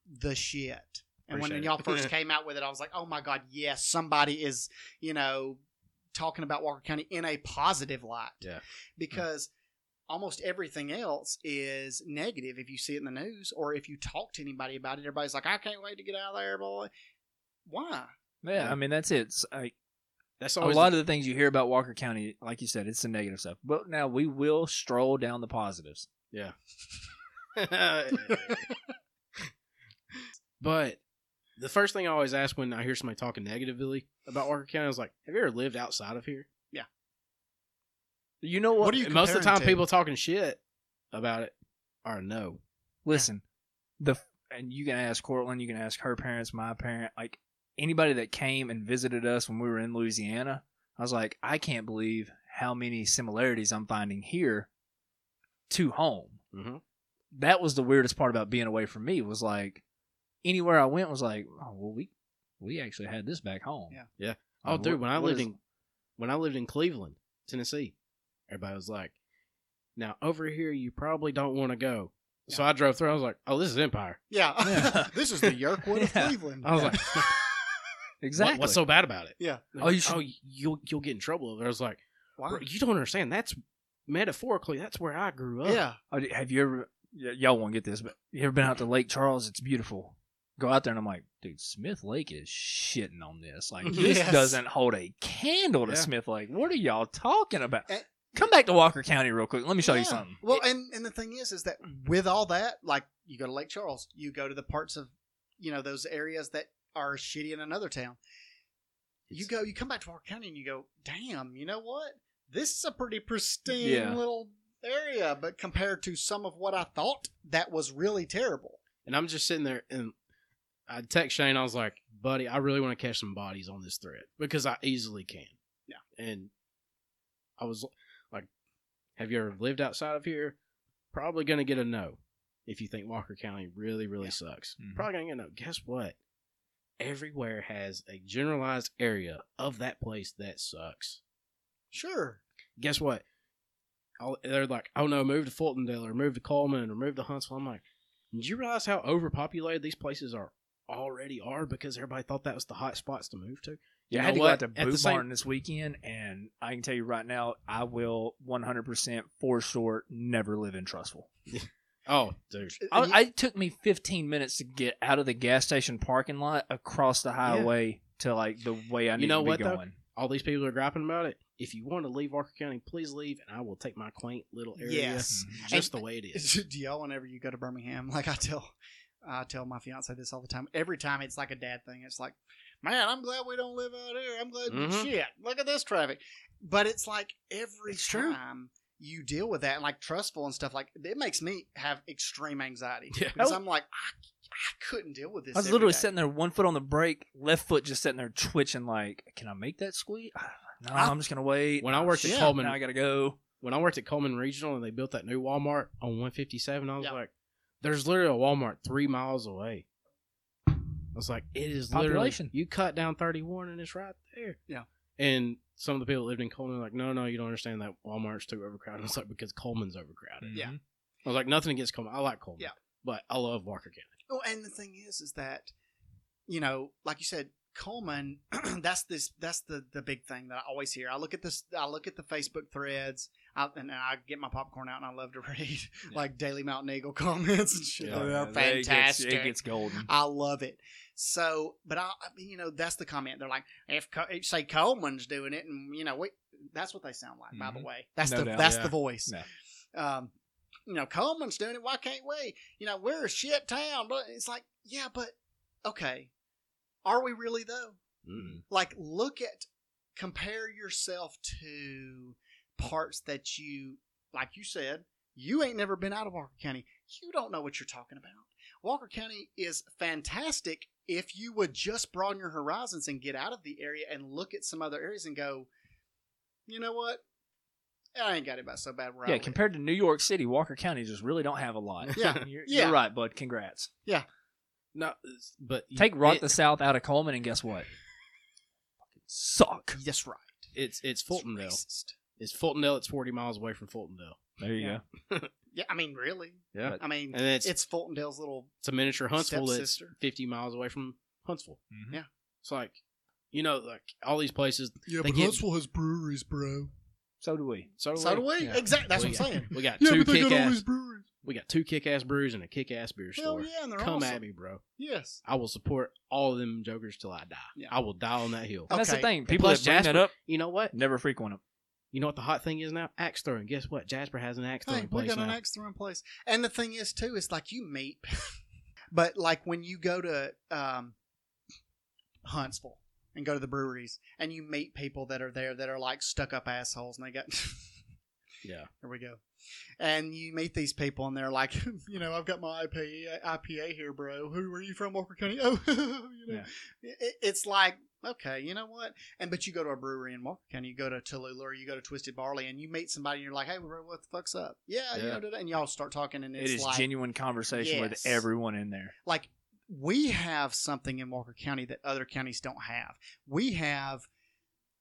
the shit. And when y'all first (laughs) came out with it, I was like, oh my god, yes, somebody is you know talking about Walker County in a positive light. Yeah. because. Almost everything else is negative if you see it in the news or if you talk to anybody about it. Everybody's like, "I can't wait to get out of there, boy." Why? Yeah, I mean that's it. It's, like, That's a always lot of the things you hear about Walker County, like you said, it's the negative stuff. But now we will stroll down the positives. Yeah. (laughs) (laughs) but the first thing I always ask when I hear somebody talking negatively about Walker County is like, "Have you ever lived outside of here?" You know what? What do you most of the comparing time, to? people talking shit about it are no. Listen, the and you can ask Cortland, you can ask her parents, my parent, like anybody that came and visited us when we were in Louisiana. I was like, I can't believe how many similarities I'm finding here to home. Mm-hmm. That was the weirdest part about being away from me. Was like anywhere I went was like, oh well, we we actually had this back home. Yeah. Yeah. Oh, Like, dude, what- when I lived is- in when I lived in Cleveland, Tennessee, everybody was like, "Now over here, you probably don't want to go." So I drove through. I was like, "Oh, this is Empire." Yeah, Yeah. (laughs) this is the Yerkwood of (laughs) Yeah. Cleveland. I was like, exactly. (laughs) what, "What's so bad about it?" yeah, They're Oh, you should- oh, you'll you'll get in trouble. over it." I was like, wow. "Bro, "You don't understand. That's metaphorically. That's where I grew up." Yeah, Oh, d- have you ever? y- Y'all won't get this, but you ever been out to Lake Charles? It's beautiful. Go out there and I'm like, dude, Smith Lake is shitting on this. Like this Yes. doesn't hold a candle to Yeah. Smith Lake. What are y'all talking about? And- Come back to Walker County real quick. Let me show you something. Well, and and the thing is, is that with all that, like you go to Lake Charles, you go to the parts of, you know, those areas that are shitty in another town. You go, you come back to Walker County, and you go, damn, you know what? This is a pretty pristine Yeah. little area, but compared to some of what I thought, that was really terrible. And I'm just sitting there and I text Shane. I was like, buddy, I really want to catch some bodies on this thread because I easily can. Yeah. And I was like, have you ever lived outside of here? Probably going to get a no if you think Walker County really, really Yeah. sucks. Mhm. Probably going to get a no. Guess what? Everywhere has a generalized area of that place that sucks. Sure. Guess what? I'll, they're like, oh no, move to Fultondale or move to Cullman or move to Huntsville. I'm like, did you realize how overpopulated these places are already are because everybody thought that was the hot spots to move to? Yeah, You I had know to go out to At the Boot same- Barn this weekend, and I can tell you right now, I will 100% for sure never live in Trussville. (laughs) Oh, dude. Uh, I, I it took me 15 minutes to get out of the gas station parking lot across the highway to like the way I need know to be what, though? going. All these people are griping about it. If you want to leave Walker County, please leave, and I will take my quaint little area Yes. (laughs) just And- the (laughs) way it is. Do y'all, whenever you go to Birmingham, like I tell, I tell my fiance this all the time. Every time it's like a dad thing. It's like, man, I'm glad we don't live out here. I'm glad. Mhm. Shit, look at this traffic. But it's like every It's true. time you deal with that, and like Trussville and stuff, like it makes me have extreme anxiety Yeah. because. I'm like, I, I couldn't deal with this. I was every literally day. sitting there, one foot on the brake, left foot just sitting there twitching, like, can I make that squeeze? No, I- I'm just gonna wait. When I worked at Shit, Cullman- now I gotta go. when I worked at Cullman Regional and they built that new Walmart on 157, I was Yeah. like, there's literally a Walmart three miles away. I was like, it is literally Population. you cut down 31 and it's right there. Yeah. And some of the people that lived in Cullman were like, no, no, you don't understand that Walmart's too overcrowded. (laughs) It's like because Cullman's overcrowded. Yeah. Mhm. I was like, nothing against Cullman. I like Cullman. Yeah. But I love Walker County. Oh, and the thing is, is that you know, like you said, Cullman. (clears throat) that's this. That's the the big thing that I always hear. I look at this. I look at the Facebook threads, I, and I get my popcorn out, and I love to (laughs) read like Daily Mountain Eagle comments and shit. Yeah. They're it gets- fantastic. It gets golden. I love it. So, but I, I mean, you know, that's the comment. They're like, if Co- say Cullman's doing it, and you know, we, that's what they sound like. By Mhm. the way, that's No the doubt, that's yeah. the voice. No. Um, you know, Cullman's doing it. Why can't we? You know, we're a shit town. But it's like, yeah, but okay, are we really though? Mm. Like, look at compare yourself to parts that you, like you said, you ain't never been out of Walker County. You don't know what you're talking about. Walker County is fantastic if you would just broaden your horizons and get out of the area and look at some other areas and go, you know what? I ain't got it about so bad where I Yeah, live." compared to New York City, Walker County just really don't have a lot. (laughs) Yeah, You're, yeah. you're right, bud. Congrats. No, it's- but Take Rock it- the South out of Cullman, and guess what? Fucking (laughs) suck. That's right. It's it's It's It's Fultondale. It's 40 miles away from Fultondale. There you Yeah. go. (laughs) (laughs) Yeah, I mean, really. Yeah. I mean, And it's it's Fultondale's little. it's a miniature Huntsville that's 50 miles away from Huntsville. Mhm. Yeah. It's like, you know, like all these places. Yeah, They get- has breweries, bro. So do we. So do So do we. we. Yeah. Exactly. That's we what I'm got, saying. We got Yeah, two but kick got all these ass. breweries. We got two kick ass brews and a kick ass beer Hell store. yeah, and they're Come awesome. at me, bro. Yes. I will support all of them jokers till I die. Yeah. I will die on that hill. And that's the Okay. thing. People plus that bring that Jasper- up You know what? never frequent them. You know what the hot thing is now? Axe throwing. Guess what? Jasper has an axe throwing Hey, throwing we place got now. an axe throwing place. And the thing is, too, is like you meet, (laughs) but like when you go to um, Huntsville and go to the breweries and you meet people that are there that are like stuck up assholes and they got. (laughs) yeah. There we go. And you meet these people, and they're like, (laughs) you know, I've got my IPA, IPA here, bro. Who are you from, Walker County? (laughs) Oh, you know, it, it's like, okay, you know what? And but you go to a brewery in Walker County, you go to Tallulah, or you go to Twisted Barley, and you meet somebody, and you're like, hey, bro, what the fuck's up? Yeah, you know, and y'all start talking, and It it's like, genuine conversation with everyone in there. like we have something in Walker County that other counties don't have. We have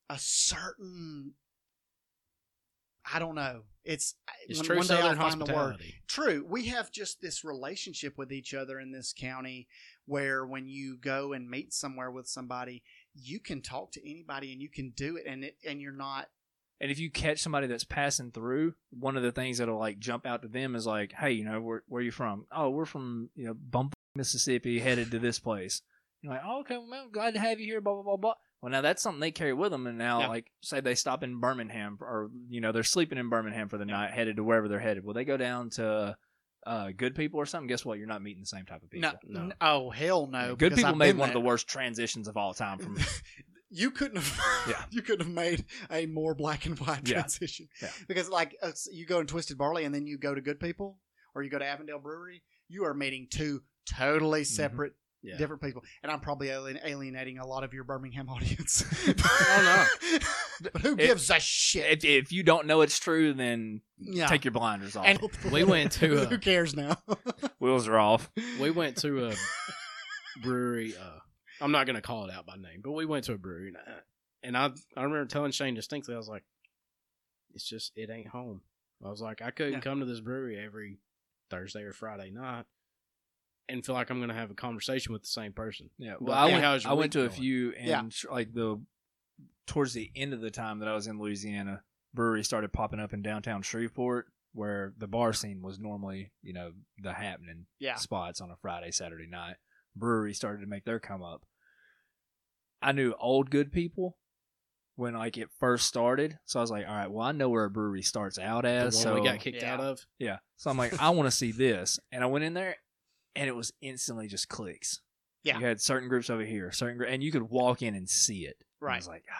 a certain. I don't know. It's, It's one, true one day Southern I'll find the word. True. We have just this relationship with each other in this county where when you go and meet somewhere with somebody, you can talk to anybody and you can do it and it and you're not And if you catch somebody that's passing through, one of the things that'll like jump out to them is like, "Hey, you know, where where you from? Oh, we're from you know Bump, Mississippi, headed to this place." You're like, "Oh, okay, well, man, glad to have you here." Blah blah blah blah. Well, now that's something they carry with them, and now, Yeah. like, say they stop in Birmingham, or you know, they're sleeping in Birmingham for the night, headed to wherever they're headed. Well, they go down to uh, Good People or something. Guess what? You're not meeting the same type of people. No, No. oh hell no! Good People I've made been one of the worst transitions of all time. From (laughs) you couldn't have Yeah. (laughs) you couldn't have made a more black and white Yeah. transition Yeah. because like uh, you go in twisted barley and then you go to good people or you go to avondale brewery you are meeting two totally Mm-hmm. separate Yeah. different people and i'm probably alienating a lot of your birmingham (laughs) audience Oh, (laughs) but who It- gives a shit if, if you don't know it's true, then yeah take your blinders off. and We went to, (laughs) uh, who cares now Wheels are off. we went to a brewery. Uh, I'm not gonna call it out by name, but we went to a brewery, and I, and I I remember telling Shane distinctly, I was like, "It's just it ain't home." I was like, I couldn't Yeah. come to this brewery every Thursday or Friday night and feel like I'm gonna have a conversation with the same person. Yeah. But, Well, I yeah, went. I went to week a few, and Yeah. like the towards the end of the time that I was in Louisiana, breweries started popping up in downtown Shreveport, where the bar scene was normally, you know, the happening yeah spots on a Friday, Saturday night. Breweries started to make their come up. I knew old good people when like it first started, so I was like, all right, well, I know where a brewery starts out The as. one so we got kicked Yeah. out of. yeah, so I'm like, I want to see this, and I went in there, and it was instantly just clicks. Yeah. you had certain groups over here, certain gr- and you could walk in and see it. And I right was like, ah,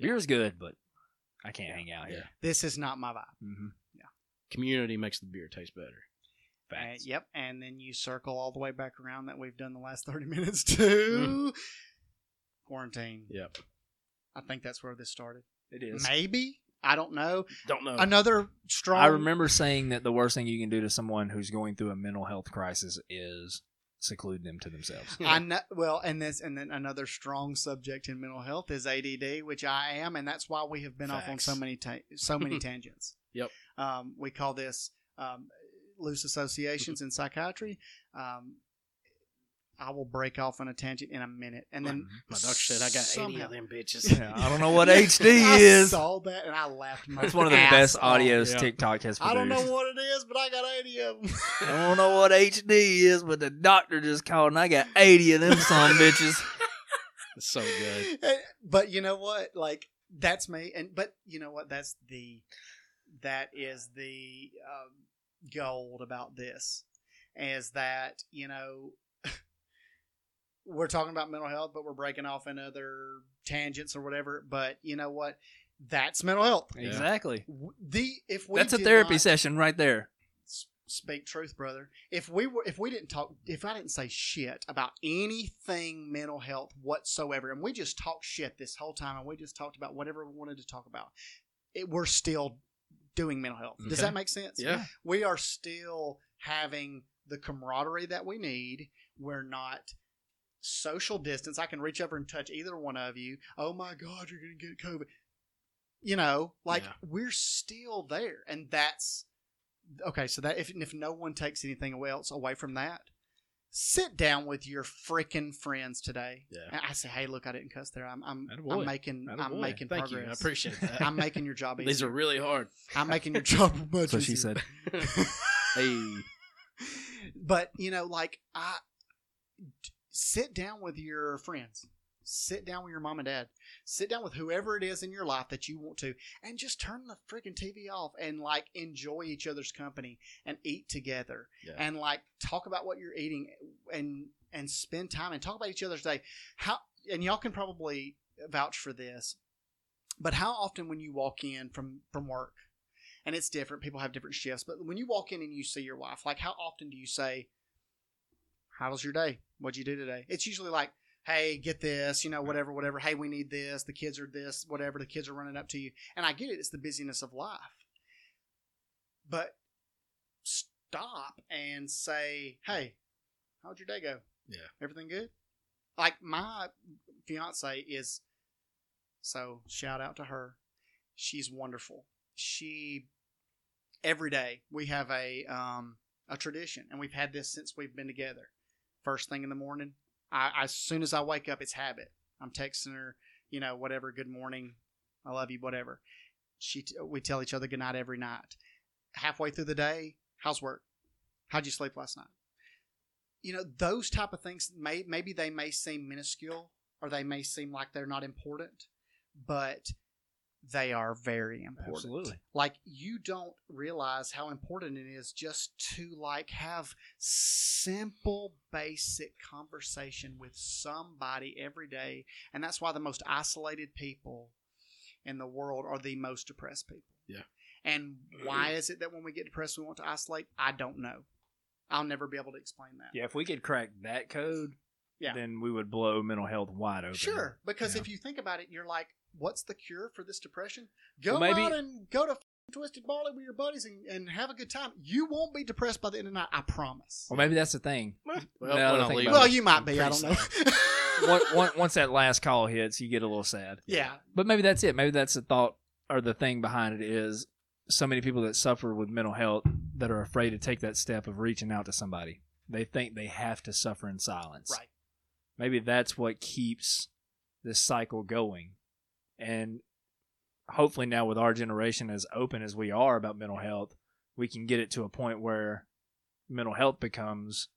beer's good, but I can't hang out here. this is not my vibe Mm-hmm. Community makes the beer taste better. Uh, yep, and then you circle all the way back around that we've done the last (laughs) thirty minutes to quarantine. Yep. I think that's where this started. It is. Maybe I don't know. Don't know. Another strong. I remember saying that the worst thing you can do to someone who's going through a mental health crisis is seclude them to themselves. (laughs) I know. Well, and this, and then another strong subject in mental health is ADD, which I am, and that's why we have been off on so many ta- so many (laughs) tangents. Yep. Um, we call this um, loose associations (laughs) in psychiatry. Um, I will break off on a tangent in a minute, and then My doctor said I got 80 of them bitches. Yeah, I don't know what HD (laughs) I is. saw that and I laughed. My That's one of the best off. audios Yeah. TikTok has produced. I don't know what it is, but I got eighty of them. I don't know what HD is, but the doctor just called and I got 80 of them son bitches. (laughs) It's so good. (laughs) But you know what? Like that's me. And but you know what? That's the that is the um, gold about this is that you know we're talking about mental health, but we're breaking off in other tangents or whatever. But you know what? That's mental health. Yeah. Exactly. The if we That's a therapy not- session right there. Speak truth brother if we were if we didn't talk if i didn't say shit about anything mental health whatsoever and we just talked shit this whole time and we just talked about whatever we wanted to talk about it, we're still doing mental health does that make sense Yeah. we are still having the camaraderie that we need we're not social distance i can reach over and touch either one of you oh my god you're gonna get covid you know like Yeah. we're still there and that's okay so that if, if no one takes anything else away from that sit down with your freaking friends today Yeah. and i say hey look i didn't cuss there i'm i'm, I'm making i'm making Thank progress you. I appreciate that. i'm making your job easier (laughs) These are really hard. i'm making your (laughs) job much what she said. (laughs) Hey. but you know like i sit down with your friends. Sit down with your mom and dad. Sit down with whoever it is in your life that you want to and just turn the freaking tv off and like enjoy each other's company and eat together. Yeah. and like talk about what you're eating and and spend time and talk about each other's day. How and y'all can probably vouch for this but how often when you walk in from from work and it's different people have different shifts but when you walk in and you see your wife like how often do you say how was your day? What'd you do today? It's usually like hey get this you know whatever whatever. Hey we need this. The kids are this whatever. The kids are running up to you. And i get it. It's the busyness of life. But stop and say hey how'd your day go? Yeah. everything good? Like my fiance is so shout out to her. She's wonderful. She every day we have a um a tradition and we've had this since we've been together first thing in the morning I as soon as I wake up it's habit. I'm texting her you know whatever good morning. I love you whatever. She we tell each other good night every night. Halfway through the day how's work? How'd you sleep last night? You know those type of things may maybe they may seem minuscule or they may seem like they're not important, but they are very important. Absolutely. Like you don't realize how important it is just to like have simple basic conversation with somebody every day. And that's why the most isolated people in the world are the most depressed people. Yeah. And why is it that when we get depressed we want to isolate? I don't know. I'll never be able to explain that. Yeah, if we could crack that code, Yeah. then we would blow mental health wide open. Sure, because Yeah. if you think about it, you're like, what's the cure for this depression? Go Well, maybe- out and go to Twisted Barley with your buddies and, and have a good time. You won't be depressed by the end of the night, I promise. Or maybe that's the thing. Well, Now when that I I think leave, well, you might be. I don't know. Once- once- (laughs) Once that last call hits, you get a little sad. yeah, But maybe that's it. Maybe that's the thought or the thing behind it is so many people that suffer with mental health that are afraid to take that step of reaching out to somebody. They think they have to suffer in silence. right. Maybe that's what keeps this cycle going. And hopefully now with our generation as open as we are about mental health, we can get it to a point where mental health becomes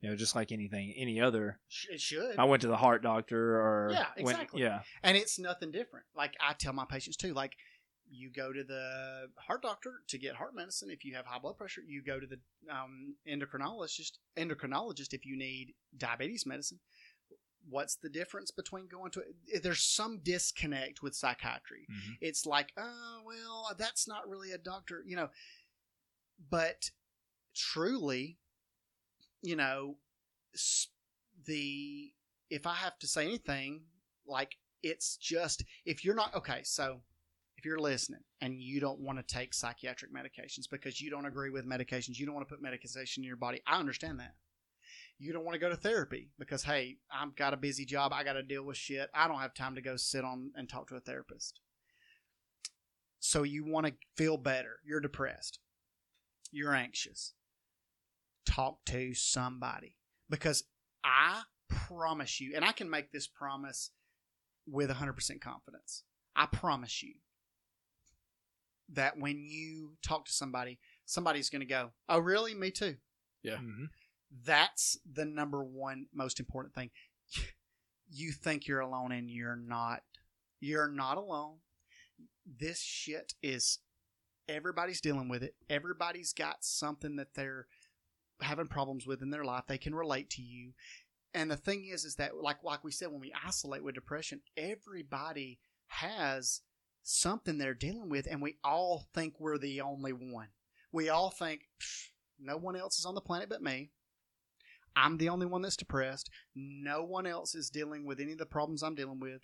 you know just like anything any other It should. I went to the heart doctor or Yeah, went- exactly. yeah and it's nothing different. Like I tell my patients too, like you go to the heart doctor to get heart medicine if you have high blood pressure. You go to the um, endocrinologist endocrinologist if you need diabetes medicine. What's the difference between going to? Eh, there's some disconnect with psychiatry. Mm-hmm. It's like, oh well, that's not really a doctor, you know. But truly, you know, the if I have to say anything, like it's just if you're not okay, so if you're listening and you don't want to take psychiatric medications because you don't agree with medications, you don't want to put medication in your body, I understand that. You don't want to go to therapy because hey, I've got a busy job, I got to deal with shit. I don't have time to go sit on and talk to a therapist. So you want to feel better. You're depressed. You're anxious. Talk to somebody because I promise you, and I can make this promise with 100% confidence. I promise you that when you talk to somebody, somebody's going to go, Oh, really? Me too. Mhm. That's the number one most important thing. (laughs) You think you're alone and you're not. You're not alone. This shit is everybody's dealing with it. Everybody's got something that they're having problems with in their life. They can relate to you. And the thing is, is that like like we said, when we isolate with depression, everybody has something they're dealing with, and we all think we're the only one. We all think no one else is on the planet but me. I'm the only one that's depressed. No one else is dealing with any of the problems I'm dealing with.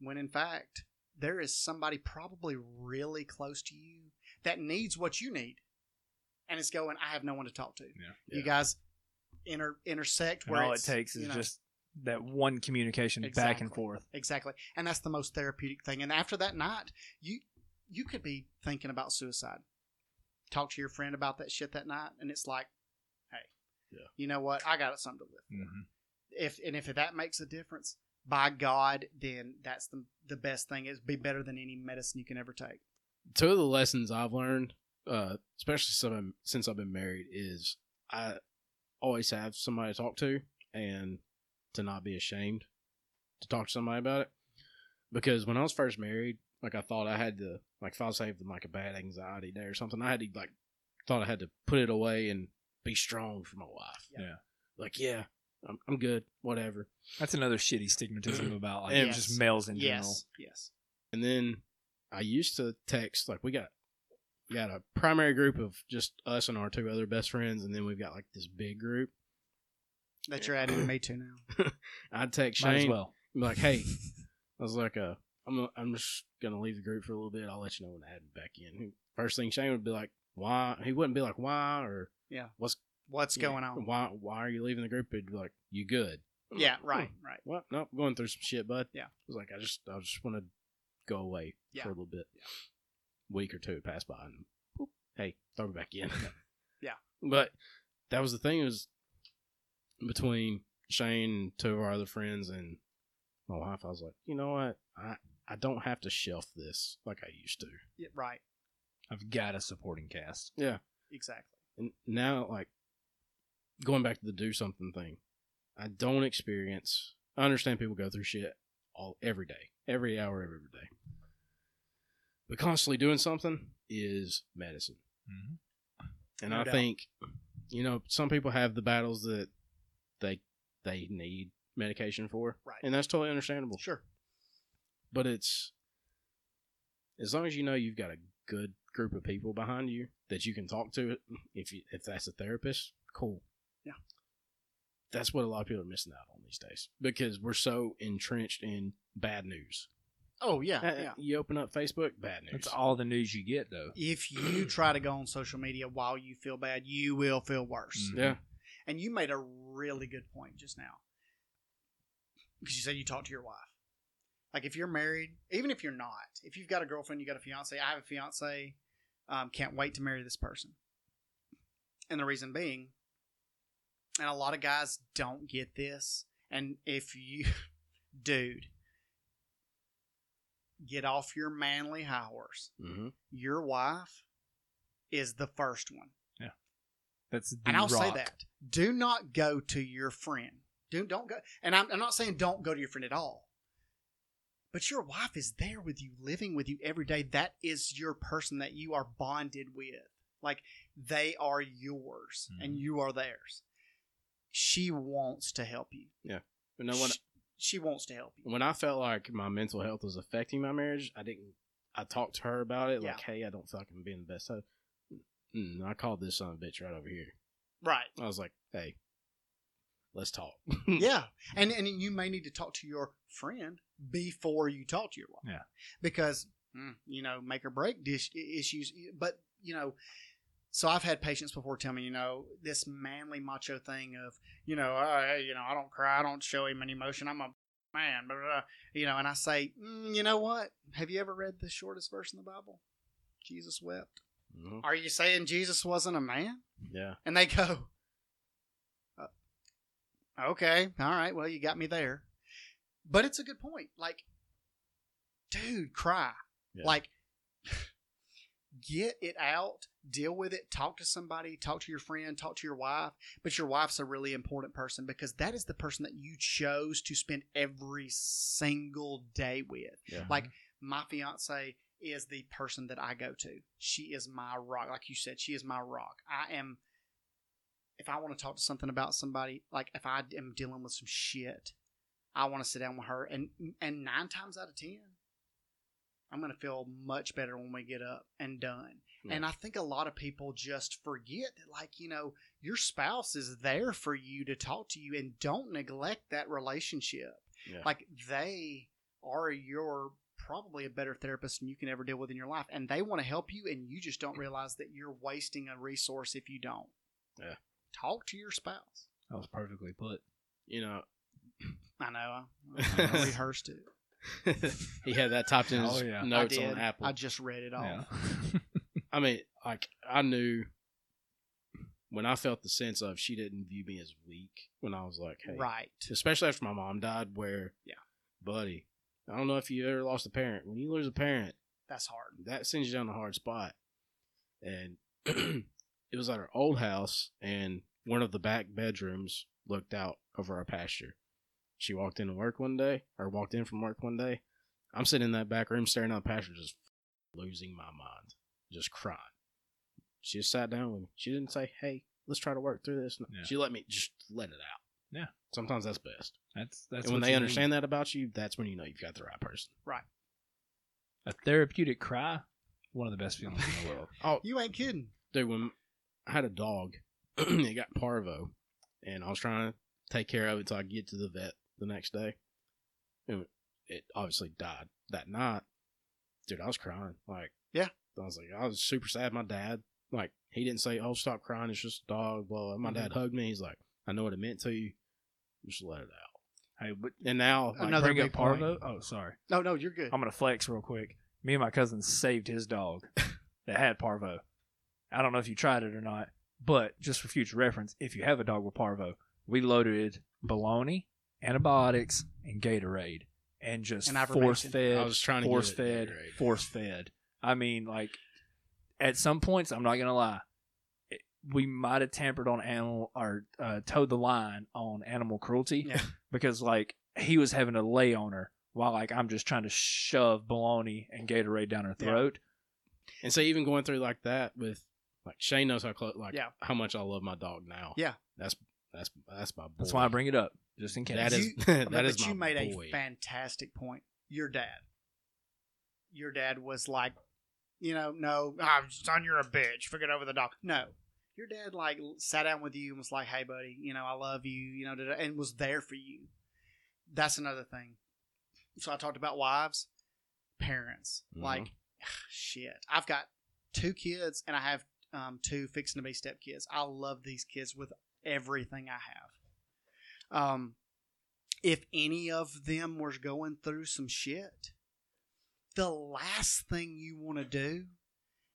When in fact, there is somebody probably really close to you that needs what you need. And it's going, I have no one to talk to. You Yeah. guys inter- intersect and where all it takes is you know, just that one communication back and forth Exactly. And that's the most therapeutic thing. And after that night, you you could be thinking about suicide. Talk to your friend about that shit that night and it's like, Yeah. you know what? I got something to live for. Mhm. If and if that makes a difference, by God, then that's the the best thing. It'd be better than any medicine you can ever take. two of the lessons I've learned, uh, especially some, since I've been married, is I always have somebody to talk to and to not be ashamed to talk to somebody about it. Because when I was first married, like I thought I had to, like if I was having like a bad anxiety day or something, I had to like thought I had to put it away and be strong for my wife. Yeah. Like yeah, I'm, I'm good, whatever. that's another shitty stigmatism (clears throat) about like Yes. just males in general Yes. Yes. And then I used to text like we got we got a primary group of just us and our two other best friends, and then we've got like this big group. That you're adding me to now. (laughs) I'd text might as Shane, well be like, "Hey," (laughs) I was like, "Uh, I'm I'm just gonna leave the group for a little bit. I'll let you know when I add me back in." First thing Shane would be like, "Why?" He wouldn't be like, "Why?" or Yeah. "What's What's going on? Why Why are you leaving the group?" He'd be like, "You good?" Yeah, like, right, "Oh, right. Well, no, going through some shit, bud. Yeah. I was like, I just I just want to go away Yeah. for a little bit. Week or two pass by, and boop, hey, throw me back in. (laughs) Yeah. But that was the thing is between Shane and two of our other friends and my wife. I was like, you know what, I I don't have to shelf this like I used to. Yeah, right. i've got a supporting cast Yeah. Exactly. And now, like going back to the do something thing, I don't experience I understand people go through shit all every day, every hour, of every day. But constantly doing something is medicine. Mhm. And No I doubt. think, you know, some people have the battles that they they need medication for, Right. and that's totally understandable. Sure. But it's as long as you know you've got a good group of people behind you that you can talk to. If you if that's a therapist, cool. Yeah. That's what a lot of people are missing out on these days because we're so entrenched in bad news. Oh yeah, Uh, yeah. You open up Facebook, bad news. That's all the news you get, though. If you (clears throat) try to go on social media while you feel bad, you will feel worse. Mhm. Yeah. And you made a really good point just now. Because you said you talk to your wife. Like if you're married, even if you're not, if you've got a girlfriend, you got a fiance, I have a fiance, um, can't wait to marry this person. And the reason being, and a lot of guys don't get this, and if you, (laughs) dude, get off your manly high horse. hmm Your wife is the first one. Yeah, that's the And I'll say that. Do not go to your friend. Do, don't go. And I'm, I'm not saying don't go to your friend at all. But your wife is there with you, living with you every day. That is your person that you are bonded with. Like they are yours and Mhm. you are theirs. She wants to help you. But no one she, she wants to help you. when I felt like my mental health was affecting my marriage, I didn't. I talked to her about it, like, "Hey, I don't feel like I'm being the best." husband." Mm, I called this son of a bitch right over here. Right. I was like, "Hey, let's talk." (laughs) yeah and and you may need to talk to your friend before you talk to your wife Yeah. because mm, you know make or break dish issues but you know so i've had patients before tell me you know this manly macho thing of you know I, you know i don't cry i don't show him any emotion i'm a man blah, blah, blah. you know and i say mm, you know what have you ever read the shortest verse in the bible jesus wept Mhm. are you saying jesus wasn't a man Yeah, and they go, uh, okay, all right, well, you got me there. But it's a good point. Like, dude, cry. Yeah. Like, (laughs) get it out, deal with it, talk to somebody, talk to your friend, talk to your wife. But your wife's a really important person because that is the person that you chose to spend every single day with. yeah. Like, my fiance is the person that I go to. She is my rock. Like you said, she is my rock. I am. If I want to talk to something about somebody, like if I am dealing with some shit, I want to sit down with her, and and nine times out of ten, I'm gonna feel much better when we get up and done. Yeah. And I think a lot of people just forget that, like you know, your spouse is there for you to talk to you, and don't neglect that relationship Yeah. like they are your probably a better therapist than you can ever deal with in your life and they want to help you and you just don't realize that you're wasting a resource if you don't Yeah. talk to your spouse That was perfectly put. you know, (clears throat) i know i, (laughs) I rehearsed it (laughs) he had that typed in his Oh, yeah. notes I on Apple. i just read it all Yeah. (laughs) I mean, like I knew when I felt the sense of she didn't view me as weak when I was like, hey, right especially after my mom died, where Yeah. buddy, I don't know if you ever lost a parent. When you lose a parent, that's hard that sends you down a hard spot. And (clears throat) it was at our old house, and one of the back bedrooms looked out over our pasture. She walked into work one day, or walked in from work one day. I'm sitting in that back room staring out the pasture, just losing my mind, just crying. She just sat down with me. She didn't say, "Hey, let's try to work through this." No. Yeah. She let me just let it out. Yeah. Sometimes that's best. That's that's and when they you understand that about you, that's when you know you've got the right person. Right. a therapeutic cry, one of the best feelings in the world. (laughs) Oh, you ain't kidding dude, when I had a dog, (clears throat) it got parvo, and I was trying to take care of it till I get to the vet the next day. And it obviously died that night. Dude, I was crying. Like, Yeah. I was like, I was super sad. My dad, like, he didn't say, "Oh, stop crying. It's just a dog." Blah. blah. My dad mm-hmm. hugged me. He's like, "I know what it meant to you. Just let it out." Hey, but And now, like, Another bring up big point. Parvo. Oh, sorry. no no you're good I'm gonna flex real quick. Me and my cousin saved his dog (laughs) that had parvo. I don't know if you tried it or not, but just for future reference, if you have a dog with parvo, we loaded bologna, antibiotics, and Gatorade, and just And force ivermectin. fed, I was trying to force fed, Gatorade. force fed. I mean, like at some points, I'm not gonna lie, it- we might have tampered on animal or uh, towed the line on animal cruelty Yeah. (laughs) because like he was having to lay on her while like I'm just trying to shove bologna and Gatorade down her Yeah. throat. And so even going through like that with like Shane knows how close like Yeah. how much I love my dog now. Yeah. That's that's that's my boy. That's why I bring it up just in case. (laughs) That is You- that but is you my made boy. a fantastic point. Your dad. Your dad was like, you know, no, ah, son, you're a bitch. Forget over the dog. No, your dad like sat down with you and was like, hey, buddy, you know, I love you, you know, and was there for you. That's another thing. So I talked about wives, parents. Mhm. Like, shit, I've got two kids and I have um, two fixing to be stepkids. I love these kids with everything I have. Um, if any of them was going through some shit, the last thing you want to do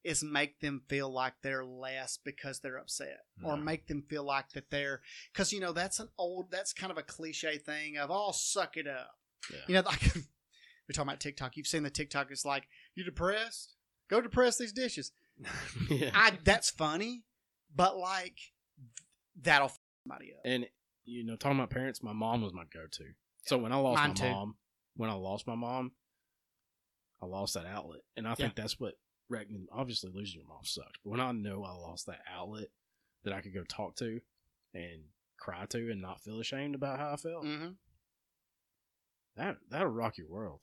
is make them feel like they're less because they're upset or make them feel like that they're because you know that's an old that's kind of a cliche thing of oh suck it up. Yeah. you know (laughs) like we're talking about tiktok. You've seen the tiktok it's like you depressed? Go depress these dishes. (laughs) Yeah. i that's funny but like that'll f somebody up. And you know, talking about parents, my mom was my go-to. So when I lost Mine my too. mom, when I lost my mom, I lost that outlet, and I think that's what wrecked me. Obviously, losing your mom sucks, but when I know I lost that outlet that I could go talk to and cry to and not feel ashamed about how I felt, hmm that that'll rock your world.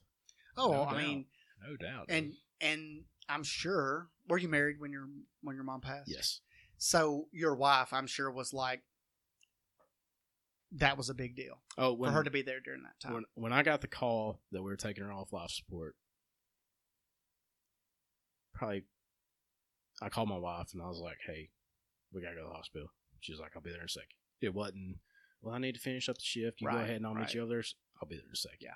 oh No i doubt. mean no doubt. and and i'm sure were you married when your when your mom passed Yes, so your wife i'm sure was like that was a big deal Oh, when for her to be there during that time when when I got the call that we were taking her off life support, probably I called my wife and I was like, "Hey, we gotta go to the hospital." She was like, "I'll be there in a second. It wasn't. Well, I need to finish up the shift. You go ahead and I'll right. meet you over there. I'll be there in a second. Yeah.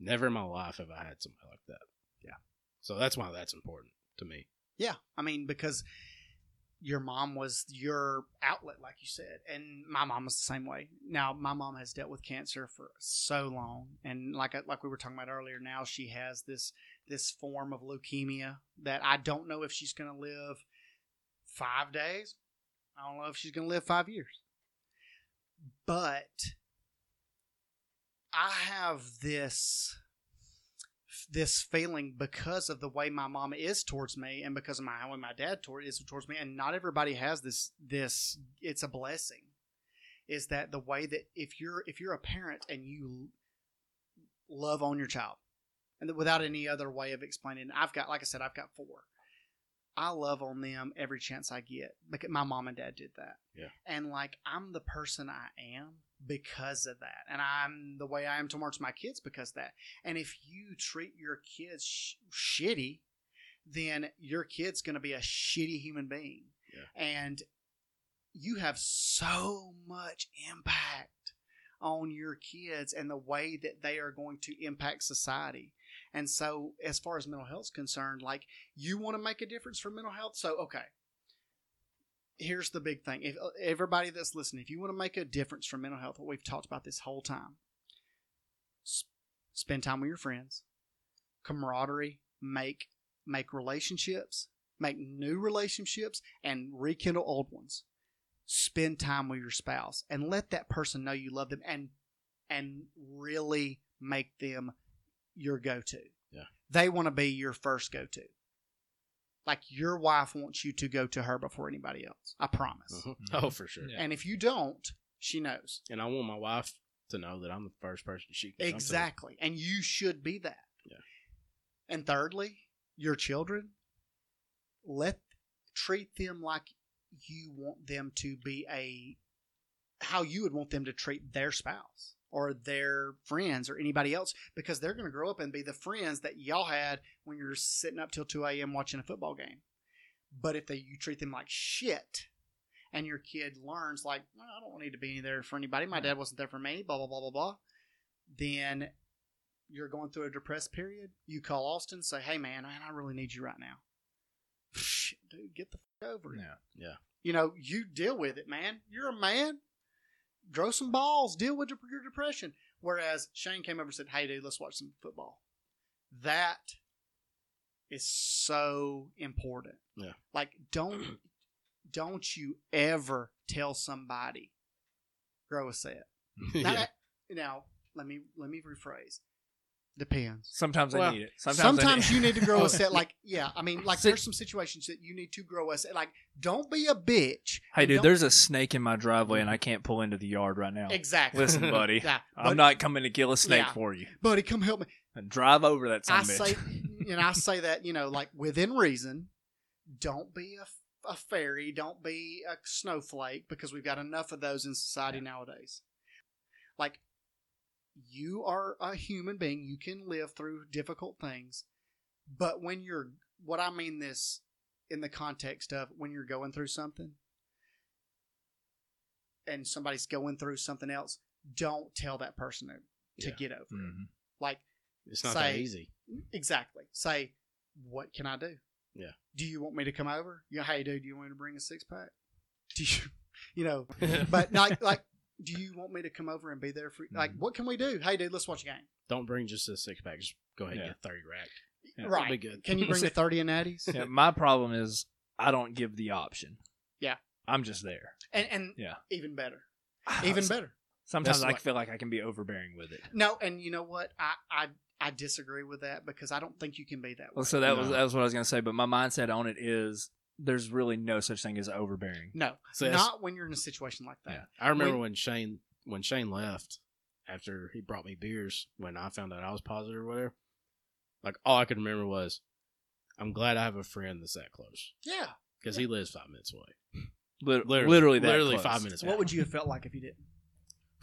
Never in my life have I had somebody like that. Yeah. So that's why that's important to me. Yeah, I mean because your mom was your outlet, like you said, and my mom was the same way. Now my mom has dealt with cancer for so long, and like uh, like we were talking about earlier, now she has this this form of leukemia that I don't know if she's going to live five days. I don't know if she's going to live five years, but I have this this feeling because of the way my mom is towards me and because of my how my dad toward, is towards me. And not everybody has this this it's a blessing is that the way that if you're if you're a parent and you love on your child and without any other way of explaining I've got like I said I've got four. I love on them every chance I get. Because my mom and dad did that. Yeah. and like I'm the person I am because of that and I'm the way I am towards my kids because of that and if you treat your kids sh- shitty, then your kid's going to be a shitty human being. Yeah. And you have so much impact on your kids and the way that they are going to impact society. And so, as far as mental health is concerned, like you want to make a difference for mental health. So, okay. Here's the big thing. If uh, everybody that's listening, if you want to make a difference for mental health, what we've talked about this whole time, s- spend time with your friends camaraderie make make relationships make new relationships and rekindle old ones spend time with your spouse and let that person know you love them and and really make them your go-to Yeah. they want to be your first go-to like your wife wants you to go to her before anybody else i promise Mhm. Oh, for sure. Yeah. and if you don't she knows And I want my wife to know that I'm the first person she can come to. Exactly. And you should be that. Yeah. And thirdly, your children, let treat them like you want them to be a how you would want them to treat their spouse or their friends or anybody else because they're going to grow up and be the friends that y'all had when you're sitting up till 2 a.m. watching a football game. But if they, you treat them like shit and your kid learns like, "Well, I don't need to be there for anybody. My dad wasn't there for me, blah, blah, blah, blah, blah. Then you're going through a depressed period. You call Austin, say, hey, man, man, I really need you right now. Shit, dude, get the fuck over it. Yeah. You know, you deal with it, man. You're a man. Grow some balls. Deal with your depression. Whereas Shane came over and said, hey, dude, let's watch some football. That is so important. Yeah. Like, don't (clears throat) don't you ever tell somebody grow a set. (laughs) Now, yeah. now, let me let me rephrase. Depends. Sometimes Well, I need it. Sometimes, Sometimes, need you need to grow a (laughs) set. Like yeah, I mean, like See- there's some situations that you need to grow a set. Like don't be a bitch. Hey, dude, there's a snake in my driveway, and I can't pull into the yard right now. exactly. Listen, (laughs) buddy, Yeah, I'm but- not coming to kill a snake Yeah. for you. buddy, come help me. And drive over that son I of say, (laughs) and I say that you know, like within reason. Don't be a, a fairy. Don't be a snowflake because we've got enough of those in society nowadays. Like, you are a human being. You can live through difficult things, but when you're, what I mean this in the context of when you're going through something, and somebody's going through something else, don't tell that person to, to Yeah. get over it. Mhm. Like It's not that easy. Exactly. Say, what can I do? Yeah. Do you want me to come over? Yeah. Hey, dude, do you want me to bring a six pack? Do you, (laughs) you know? But not (laughs) like, do you want me to come over and be there for? Like, Mhm. what can we do? Hey, dude, let's watch a game. Don't bring just a six pack. Just go ahead Yeah. and get thirty rack. Yeah. right. That'll be good. Can you bring a (laughs) thirty and natties? Yeah, my problem is I don't give the option. Yeah. I'm just there. And and Yeah. even better, Ah, even better. Sometimes That's I like- feel like I can be overbearing with it. No, and you know what? I I I disagree with that because I don't think you can be that way. Well, so that was No. that was what I was gonna say. But my mindset on it is there's really no such thing as overbearing. no, So that's- not when you're in a situation like that. Yeah. I remember When- when Shane when Shane left after he brought me beers when I found out I was positive or whatever. Like all I could remember was, I'm glad I have a friend that's that close Yeah. because he lives five minutes away. Lit- Literally, literally, that literally close. five minutes. So away. what would you have felt like if you didn't?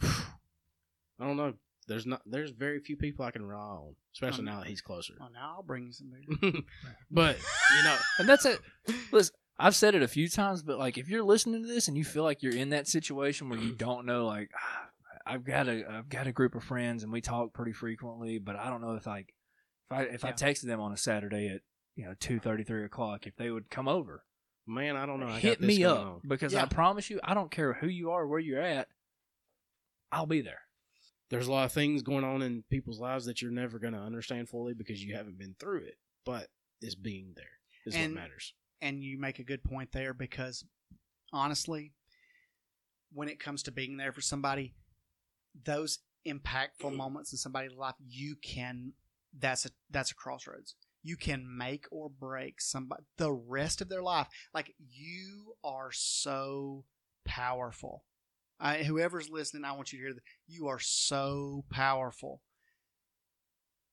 (sighs) I don't know. There's not. There's very few people I can rely on, especially Um, now that he's closer. Oh, now I'll bring you some beer. (laughs) but you know, (laughs) And that's it. Listen, I've said it a few times, but like if you're listening to this and you feel like you're in that situation where you (clears throat) don't know, like ah, I've got a I've got a group of friends and we talk pretty frequently, but I don't know if like if I if I texted them on a Saturday at you know two thirty three o'clock if they would come over, man, I don't know. I hit got this me going up on. because Yeah. I promise you, I don't care who you are, where you're at, I'll be there. There's a lot of things going on in people's lives that you're never going to understand fully because you haven't been through it. But it's being there is And- what matters. and you make a good point there because honestly when it comes to being there for somebody those impactful mm. moments in somebody's life you can that's a that's a crossroads you can make or break somebody the rest of their life like you are so powerful I, whoever's listening i want you to hear that you are so powerful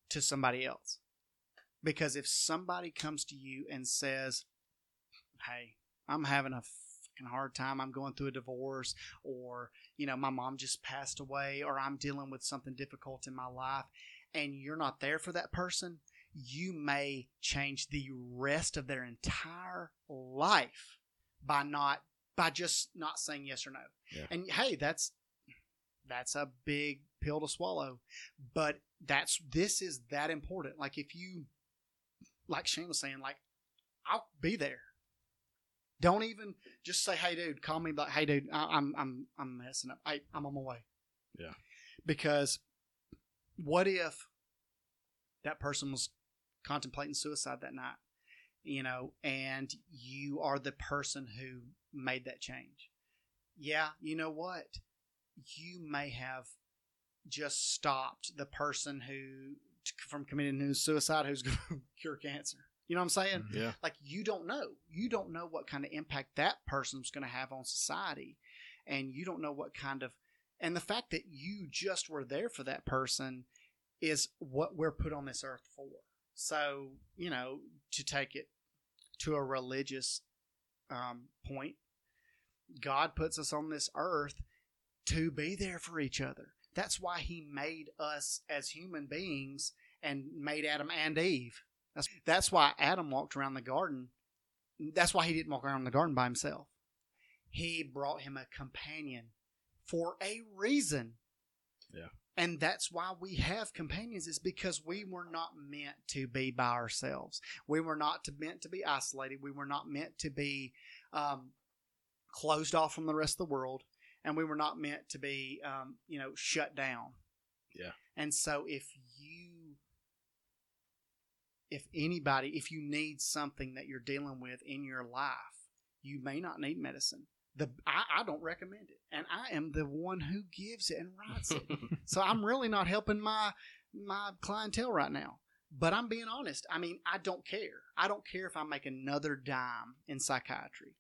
to somebody else because if somebody comes to you and says hey, I'm having a fucking hard time. I'm going through a divorce, or, you know, my mom just passed away, or I'm dealing with something difficult in my life, and you're not there for that person, you may change the rest of their entire life by not by just not saying yes or no. Yeah. And hey, that's that's a big pill to swallow. But that's this is that important. Like if you like Shane was saying, like I'll be there. Don't even just say, "Hey, dude, call me." Like, "Hey, dude, I, I'm I'm I'm messing up. I, I'm on my way." Yeah. Because what if that person was contemplating suicide that night, you know, and you are the person who made that change? Yeah, you know what? You may have just stopped the person who from committing suicide who's (laughs) going to cure cancer. You know what I'm saying? Mm-hmm. Yeah. like you don't know you don't know what kind of impact that person's going to have on society and you don't know what kind of and the fact that you just were there for that person is what we're put on this earth for so you know to take it to a religious um, point god puts us on this earth to be there for each other that's why he made us as human beings and made adam and eve that's, that's why Adam walked around the garden. That's why he didn't walk around the garden by himself. He brought him a companion for a reason. Yeah. And that's why we have companions is because we were not meant to be by ourselves. We were not to, meant to be isolated. We were not meant to be um, closed off from the rest of the world. And we were not meant to be, um, you know, shut down. Yeah. And so if you if anybody, if you need something that you're dealing with in your life, you may not need medicine, The I, I don't recommend it, and I am the one who gives it and writes it. (laughs) so I'm really not helping my my clientele right now. But I'm being honest. I mean, I don't care. I don't care if I make another dime in psychiatry.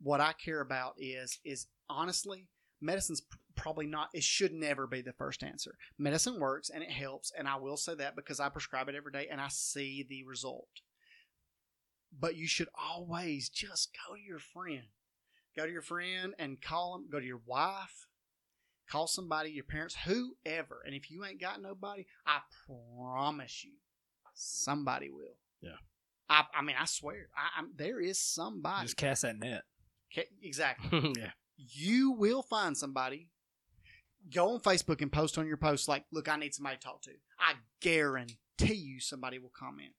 What I care about is is honestly, medicine's probably not it should never be the first answer. Medicine works and it helps and I will say that because I prescribe it every day and I see the result. But you should always just go to your friend. Go to your friend and call them, go to your wife, call somebody, your parents, whoever. And if you ain't got nobody, I promise you, somebody will. Yeah. I, I mean, I swear, I, I'm, there is somebody. Just cast that net. Okay, exactly. (laughs) yeah. You will find somebody. Go on Facebook and post on your post like, "Look, I need somebody to talk to." I guarantee you, somebody will comment.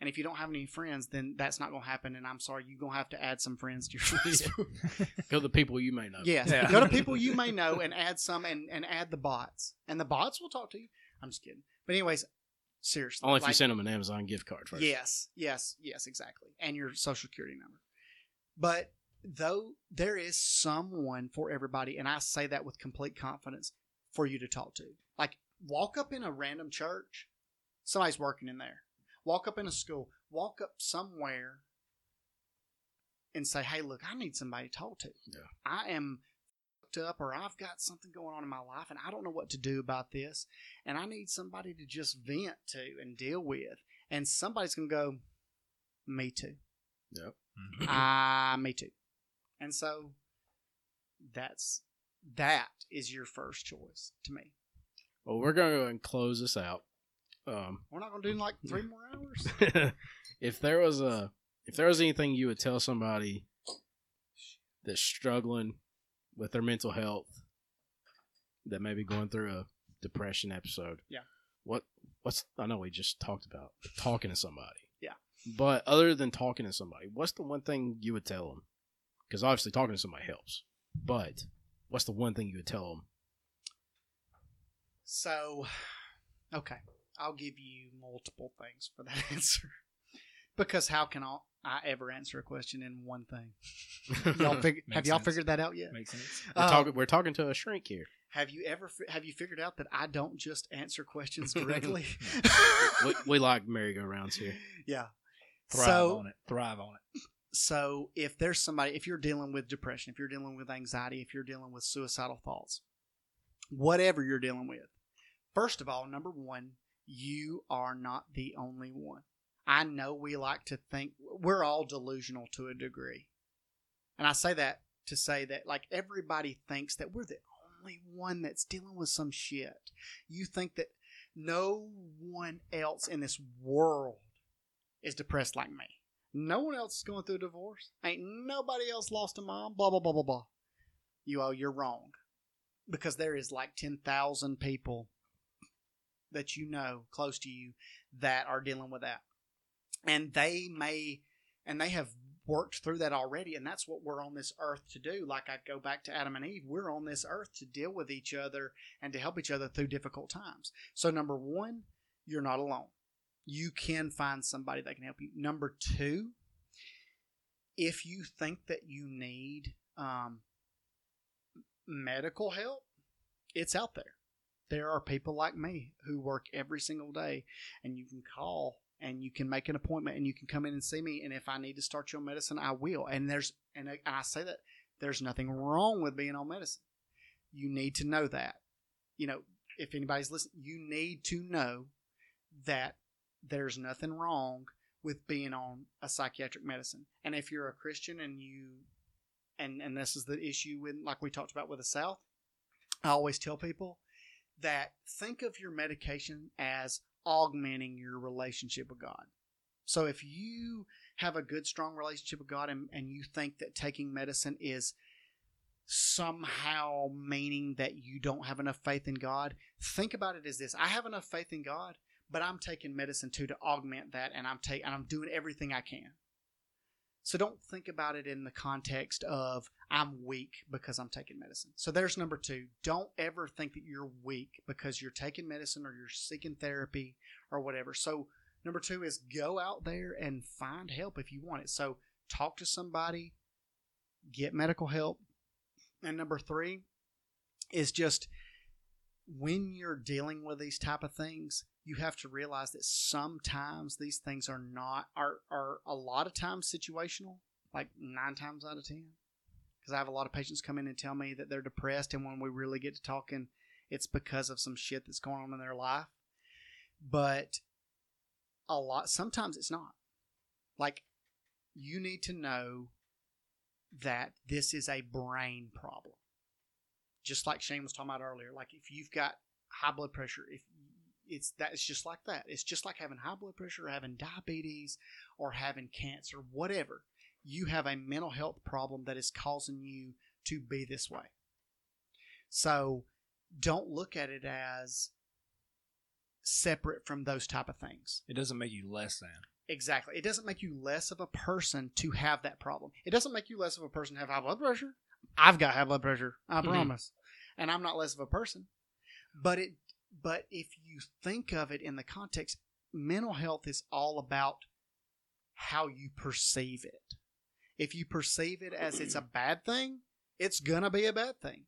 And if you don't have any friends, then that's not going to happen. And I'm sorry, you're going to have to add some friends to your (laughs) Facebook. Go to people you may know. Yes. Yeah. Go to people you may know and add some and, and add the bots. And the bots will talk to you. I'm just kidding. But anyways, seriously. Only if you send them an Amazon gift card first. Yes, yes, yes, exactly. And your social security number. But though there is someone for everybody, and I say that with complete confidence for you to talk to. Like walk up in a random church, somebody's working in there. Walk up in a school, walk up somewhere and say, Hey, look, I need somebody to talk to. Yeah. I am fucked up or I've got something going on in my life and I don't know what to do about this. And I need somebody to just vent to and deal with. And somebody's gonna go, Me too. Yep. Ah, me too. And so that's that is your first choice to me. Well, we're going to go and close this out. Um, We're not gonna do like three more hours. (laughs) if there was a, if there was anything you would tell somebody that's struggling with their mental health, that may be going through a depression episode. Yeah. What? What's? I know we just talked about talking to somebody. Yeah. But other than talking to somebody, what's the one thing you would tell them? Because obviously talking to somebody helps. But what's the one thing you would tell them? So, okay, I'll give you multiple things for that (laughs) answer. Because how can I, I ever answer a question in one thing? (laughs) Y'all fig- have Makes y'all sense. figured that out yet? Makes sense. We're, Um, talking, we're talking to a shrink here. Have you ever fi- have you figured out that I don't just answer questions (laughs) directly? We, we like merry-go-rounds here. yeah. Thrive so on it. Thrive on it. so if there's somebody if you're dealing with depression if you're dealing with anxiety if you're dealing with suicidal thoughts whatever you're dealing with first of all number one you are not the only one i know we like to think we're all delusional to a degree and i say that to say that like everybody thinks that we're the only one that's dealing with some shit you think that no one else in this world is depressed like me no one else is going through a divorce. Ain't nobody else lost a mom. Blah blah blah blah blah. You oh, you're wrong, because there is like ten thousand people that you know close to you that are dealing with that, and they may, and they have worked through that already, and that's what we're on this earth to do. Like I go back to Adam and Eve, we're on this earth to deal with each other and to help each other through difficult times. So number one, you're not alone you can find somebody that can help you. Number two, if you think that you need um, medical help, it's out there. There are people like me who work every single day, and you can call and you can make an appointment and you can come in and see me. And if I need to start you on medicine, I will. And there's and I- and I say that there's nothing wrong with being on medicine. You need to know that. You know, if anybody's listening, you need to know that there's nothing wrong with being on a psychiatric medicine. And if you're a Christian and you and and this is the issue with like we talked about with the South, I always tell people that think of your medication as augmenting your relationship with God. So if you have a good strong relationship with God and, and you think that taking medicine is somehow meaning that you don't have enough faith in God, think about it as this. I have enough faith in God but I'm taking medicine too to augment that, and I'm taking and I'm doing everything I can. So don't think about it in the context of I'm weak because I'm taking medicine. So there's number two. Don't ever think that you're weak because you're taking medicine or you're seeking therapy or whatever. So number two is go out there and find help if you want it. So talk to somebody, get medical help. And number three is just when you're dealing with these type of things, you have to realize that sometimes these things are not are are a lot of times situational, like nine times out of ten. Because I have a lot of patients come in and tell me that they're depressed, and when we really get to talking, it's because of some shit that's going on in their life. But a lot sometimes it's not. Like you need to know that this is a brain problem. Just like Shane was talking about earlier. Like if you've got high blood pressure, if it's that it's just like that. It's just like having high blood pressure, or having diabetes, or having cancer, whatever. You have a mental health problem that is causing you to be this way. So don't look at it as separate from those type of things. It doesn't make you less than. Exactly. It doesn't make you less of a person to have that problem. It doesn't make you less of a person to have high blood pressure. I've got high blood pressure. I Mhm. promise. And I'm not less of a person. But it but if you think of it in the context, mental health is all about how you perceive it. If you perceive it as it's a (clears throat) bad thing, it's gonna be a bad thing.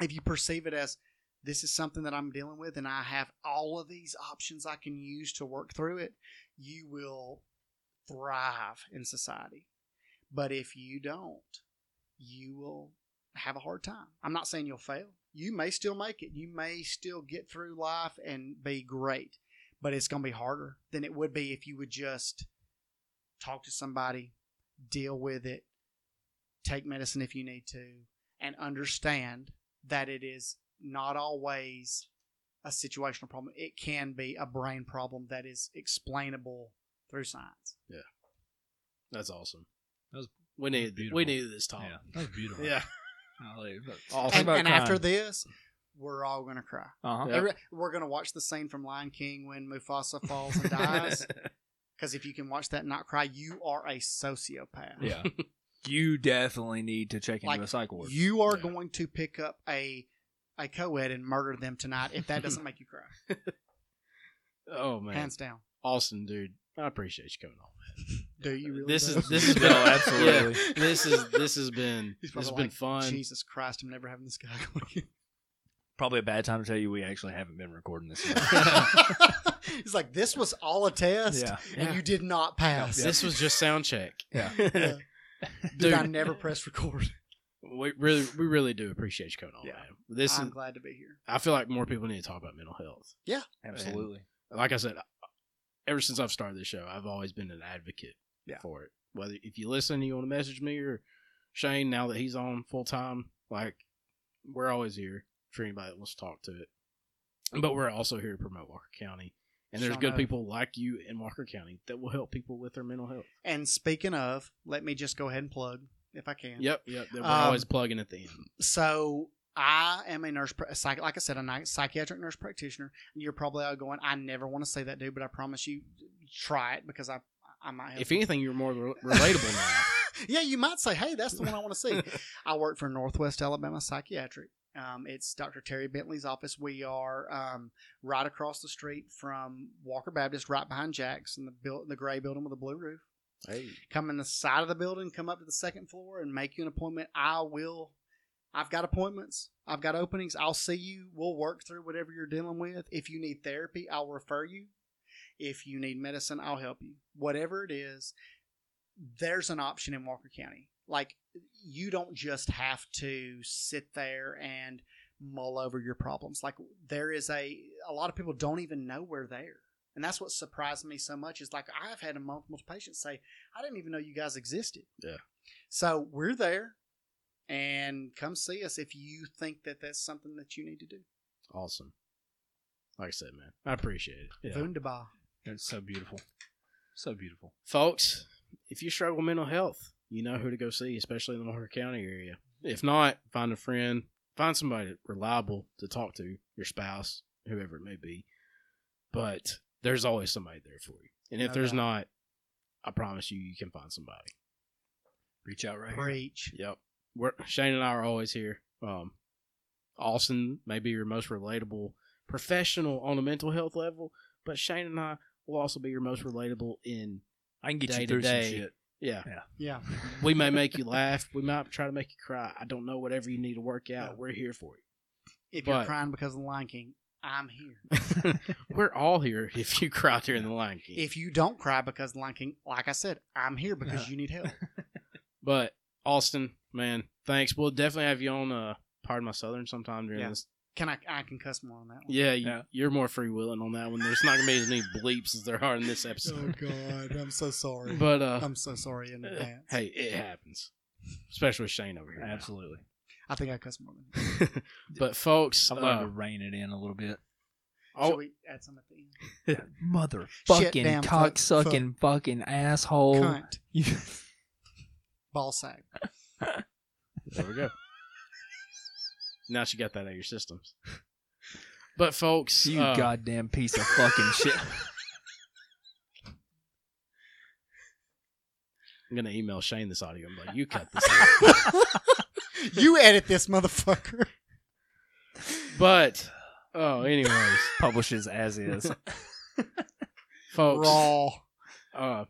If you perceive it as this is something that I'm dealing with and I have all of these options I can use to work through it, you will thrive in society. But if you don't, you will have a hard time. I'm not saying you'll fail. You may still make it. You may still get through life and be great, but it's going to be harder than it would be if you would just talk to somebody, deal with it, take medicine if you need to, and understand that it is not always a situational problem. It can be a brain problem that is explainable through science. Yeah. That's awesome. That was we need beautiful. we needed this talk. Yeah, that was beautiful. Yeah. (laughs) Golly, but- Awesome. And, and after this, we're all going to cry. Uh-huh. Yeah. Every- we're going to watch the scene from Lion King when Mufasa falls and dies. (laughs) Because if you can watch that and not cry, you are a sociopath. Yeah. (laughs) you definitely need to check into Like, a psych ward. You are Yeah. going to pick up a a co-ed and murder them tonight if that doesn't make you cry. oh man, Hands down. Austin, dude, I appreciate you coming on. Do you really? This though? is this has (laughs) been No, absolutely. yeah, this is this has been (laughs) this has probably been like, fun. Jesus Christ, I'm never having this guy (laughs) going. Probably a bad time to tell you we actually haven't been recording this. Yet. He's like, this was all a test, yeah. and Yeah. you did not pass. This was just sound check. Yeah. Yeah. Dude, Dude. I never pressed record. we really we really do appreciate you coming on, Yeah. man. This I'm is glad to be here. I feel like more people need to talk about mental health. Yeah, absolutely. Like I said, ever since I've started this show, I've always been an advocate Yeah. for it. Whether if you listen, you want to message me or Shane now that he's on full time, like we're always here for anybody that wants to talk to it. But we're also here to promote Walker County. And there's good people like you in Walker County that will help people with their mental health. And speaking of, let me just go ahead and plug if I can. Yep, yep. We're Um, always plugging at the end. So I am a nurse, a psych, like I said, a psychiatric nurse practitioner. And you're probably all going, I never want to say that, dude, but I promise you, try it because I, I might have. If anything, you're more re- (laughs) relatable now. yeah, you might say, hey, that's the one I want to see. (laughs) I work for Northwest Alabama Psychiatric. Um, it's Dr. Terry Bentley's office. We are um, right across the street from Walker Baptist, right behind Jack's, in the build, the gray building with a blue roof. hey, Come in the side of the building, come up to the second floor, and make you an appointment. I will. I've got appointments. I've got openings. I'll see you. We'll work through whatever you're dealing with. If you need therapy, I'll refer you. If you need medicine, I'll help you. Whatever it is, there's an option in Walker County. Like you don't just have to sit there and mull over your problems. Like there is a a lot of people don't even know we're there. And that's what surprised me so much is like I've had a multiple patients say, I didn't even know you guys existed. Yeah. So we're there and come see us if you think that that's something that you need to do. awesome. Like I said, man, I appreciate it. Yeah. Wunderbar. It's so beautiful. So beautiful. folks, if you struggle with mental health, you know who to go see, especially in the Walker County area. If not, find a friend, find somebody reliable to talk to, your spouse, whoever it may be. But there's always somebody there for you. And if No there's not, I promise you, you can find somebody. Reach out right here. Preach. Yep. We're, Shane and I are always here. Um, Austin may be your most relatable professional on a mental health level, but Shane and I will also be your most relatable in I can get Day you to through some shit. Yeah. Yeah. We may make you (laughs) laugh. We might try to make you cry. I don't know. Whatever you need to work out, we're here for you. If you're But- crying because of the Lion King, I'm here. (laughs) (laughs) we're all here if you cry during the Lion King. If you don't cry because of the Lion King, like I said, I'm here because you need help. But Austin, man, thanks. We'll definitely have you on. Uh, pardon my southern sometime during Yeah. this. Can I? I can cuss more on that one. Yeah, you, Yeah. you're more free willing on that one. There's not gonna be as many bleeps as there are in this (laughs) episode. Oh God, I'm so sorry. But uh, I'm so sorry in advance. hey, it happens, especially with Shane over here. now. Absolutely. I think I cuss more than (laughs) but folks, I've going to uh, rein it in a little bit. Should oh, we add some at the end? Mother (laughs) Shit, fucking damn, cock fuck, sucking fucking asshole. Cunt, You, ball sack. There we go. (laughs) now she got that out of your systems. But folks, you uh, goddamn piece of fucking shit. (laughs) I'm gonna email Shane this audio. I'm like, you cut this out. (laughs) you edit this motherfucker. but oh, anyways, Publishes as is. folks, Raw. uh,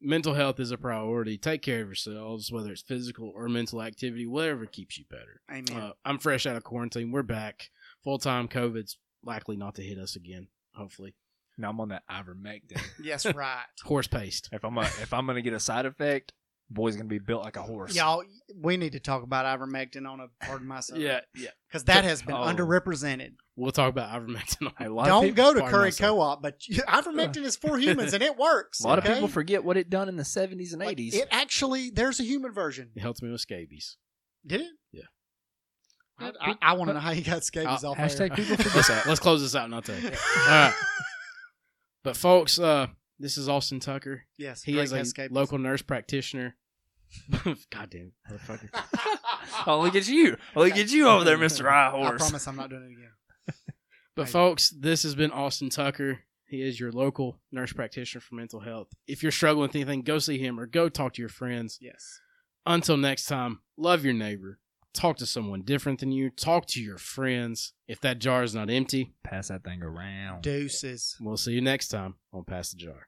mental health is a priority. Take care of yourselves, whether it's physical or mental activity, whatever keeps you better. Amen. Uh, I'm fresh out of quarantine. We're back full time. COVID's likely not to hit us again. Hopefully, now I'm on that ivermectin. (laughs) yes, right. horse paste. If I'm a, if I'm gonna get a side effect, boy's gonna be built like a horse. Y'all, we need to talk about ivermectin on a pardon myself. Yeah, yeah. because that has been Oh. underrepresented. We'll talk about ivermectin. on- A lot Don't people, go to pardon Curry myself. Co-op, but you- (laughs) ivermectin is for humans and it works. a lot of people forget what it done in the 70s and Like, 80s. It actually, there's a human version. It helps me with scabies. Did it? Yeah. I, I, I want to know how you got scabies Uh, off hashtag people (laughs) forget let's, let's close this out and I'll tell you. All right. But folks, uh, this is Austin Tucker. Yes, He is a scabies. local nurse practitioner. (laughs) God damn, motherfucker. oh, look at you. Oh, look at you over there, Mr. High (laughs) I Horse. I promise I'm not doing it again. (laughs) But Thank you. folks, this has been Austin Tucker. He is your local nurse practitioner for mental health. If you're struggling with anything, go see him or go talk to your friends. Yes. Until next time, love your neighbor. Talk to someone different than you. Talk to your friends. If that jar is not empty, Pass that thing around. Deuces. we'll see you next time on Pass the Jar.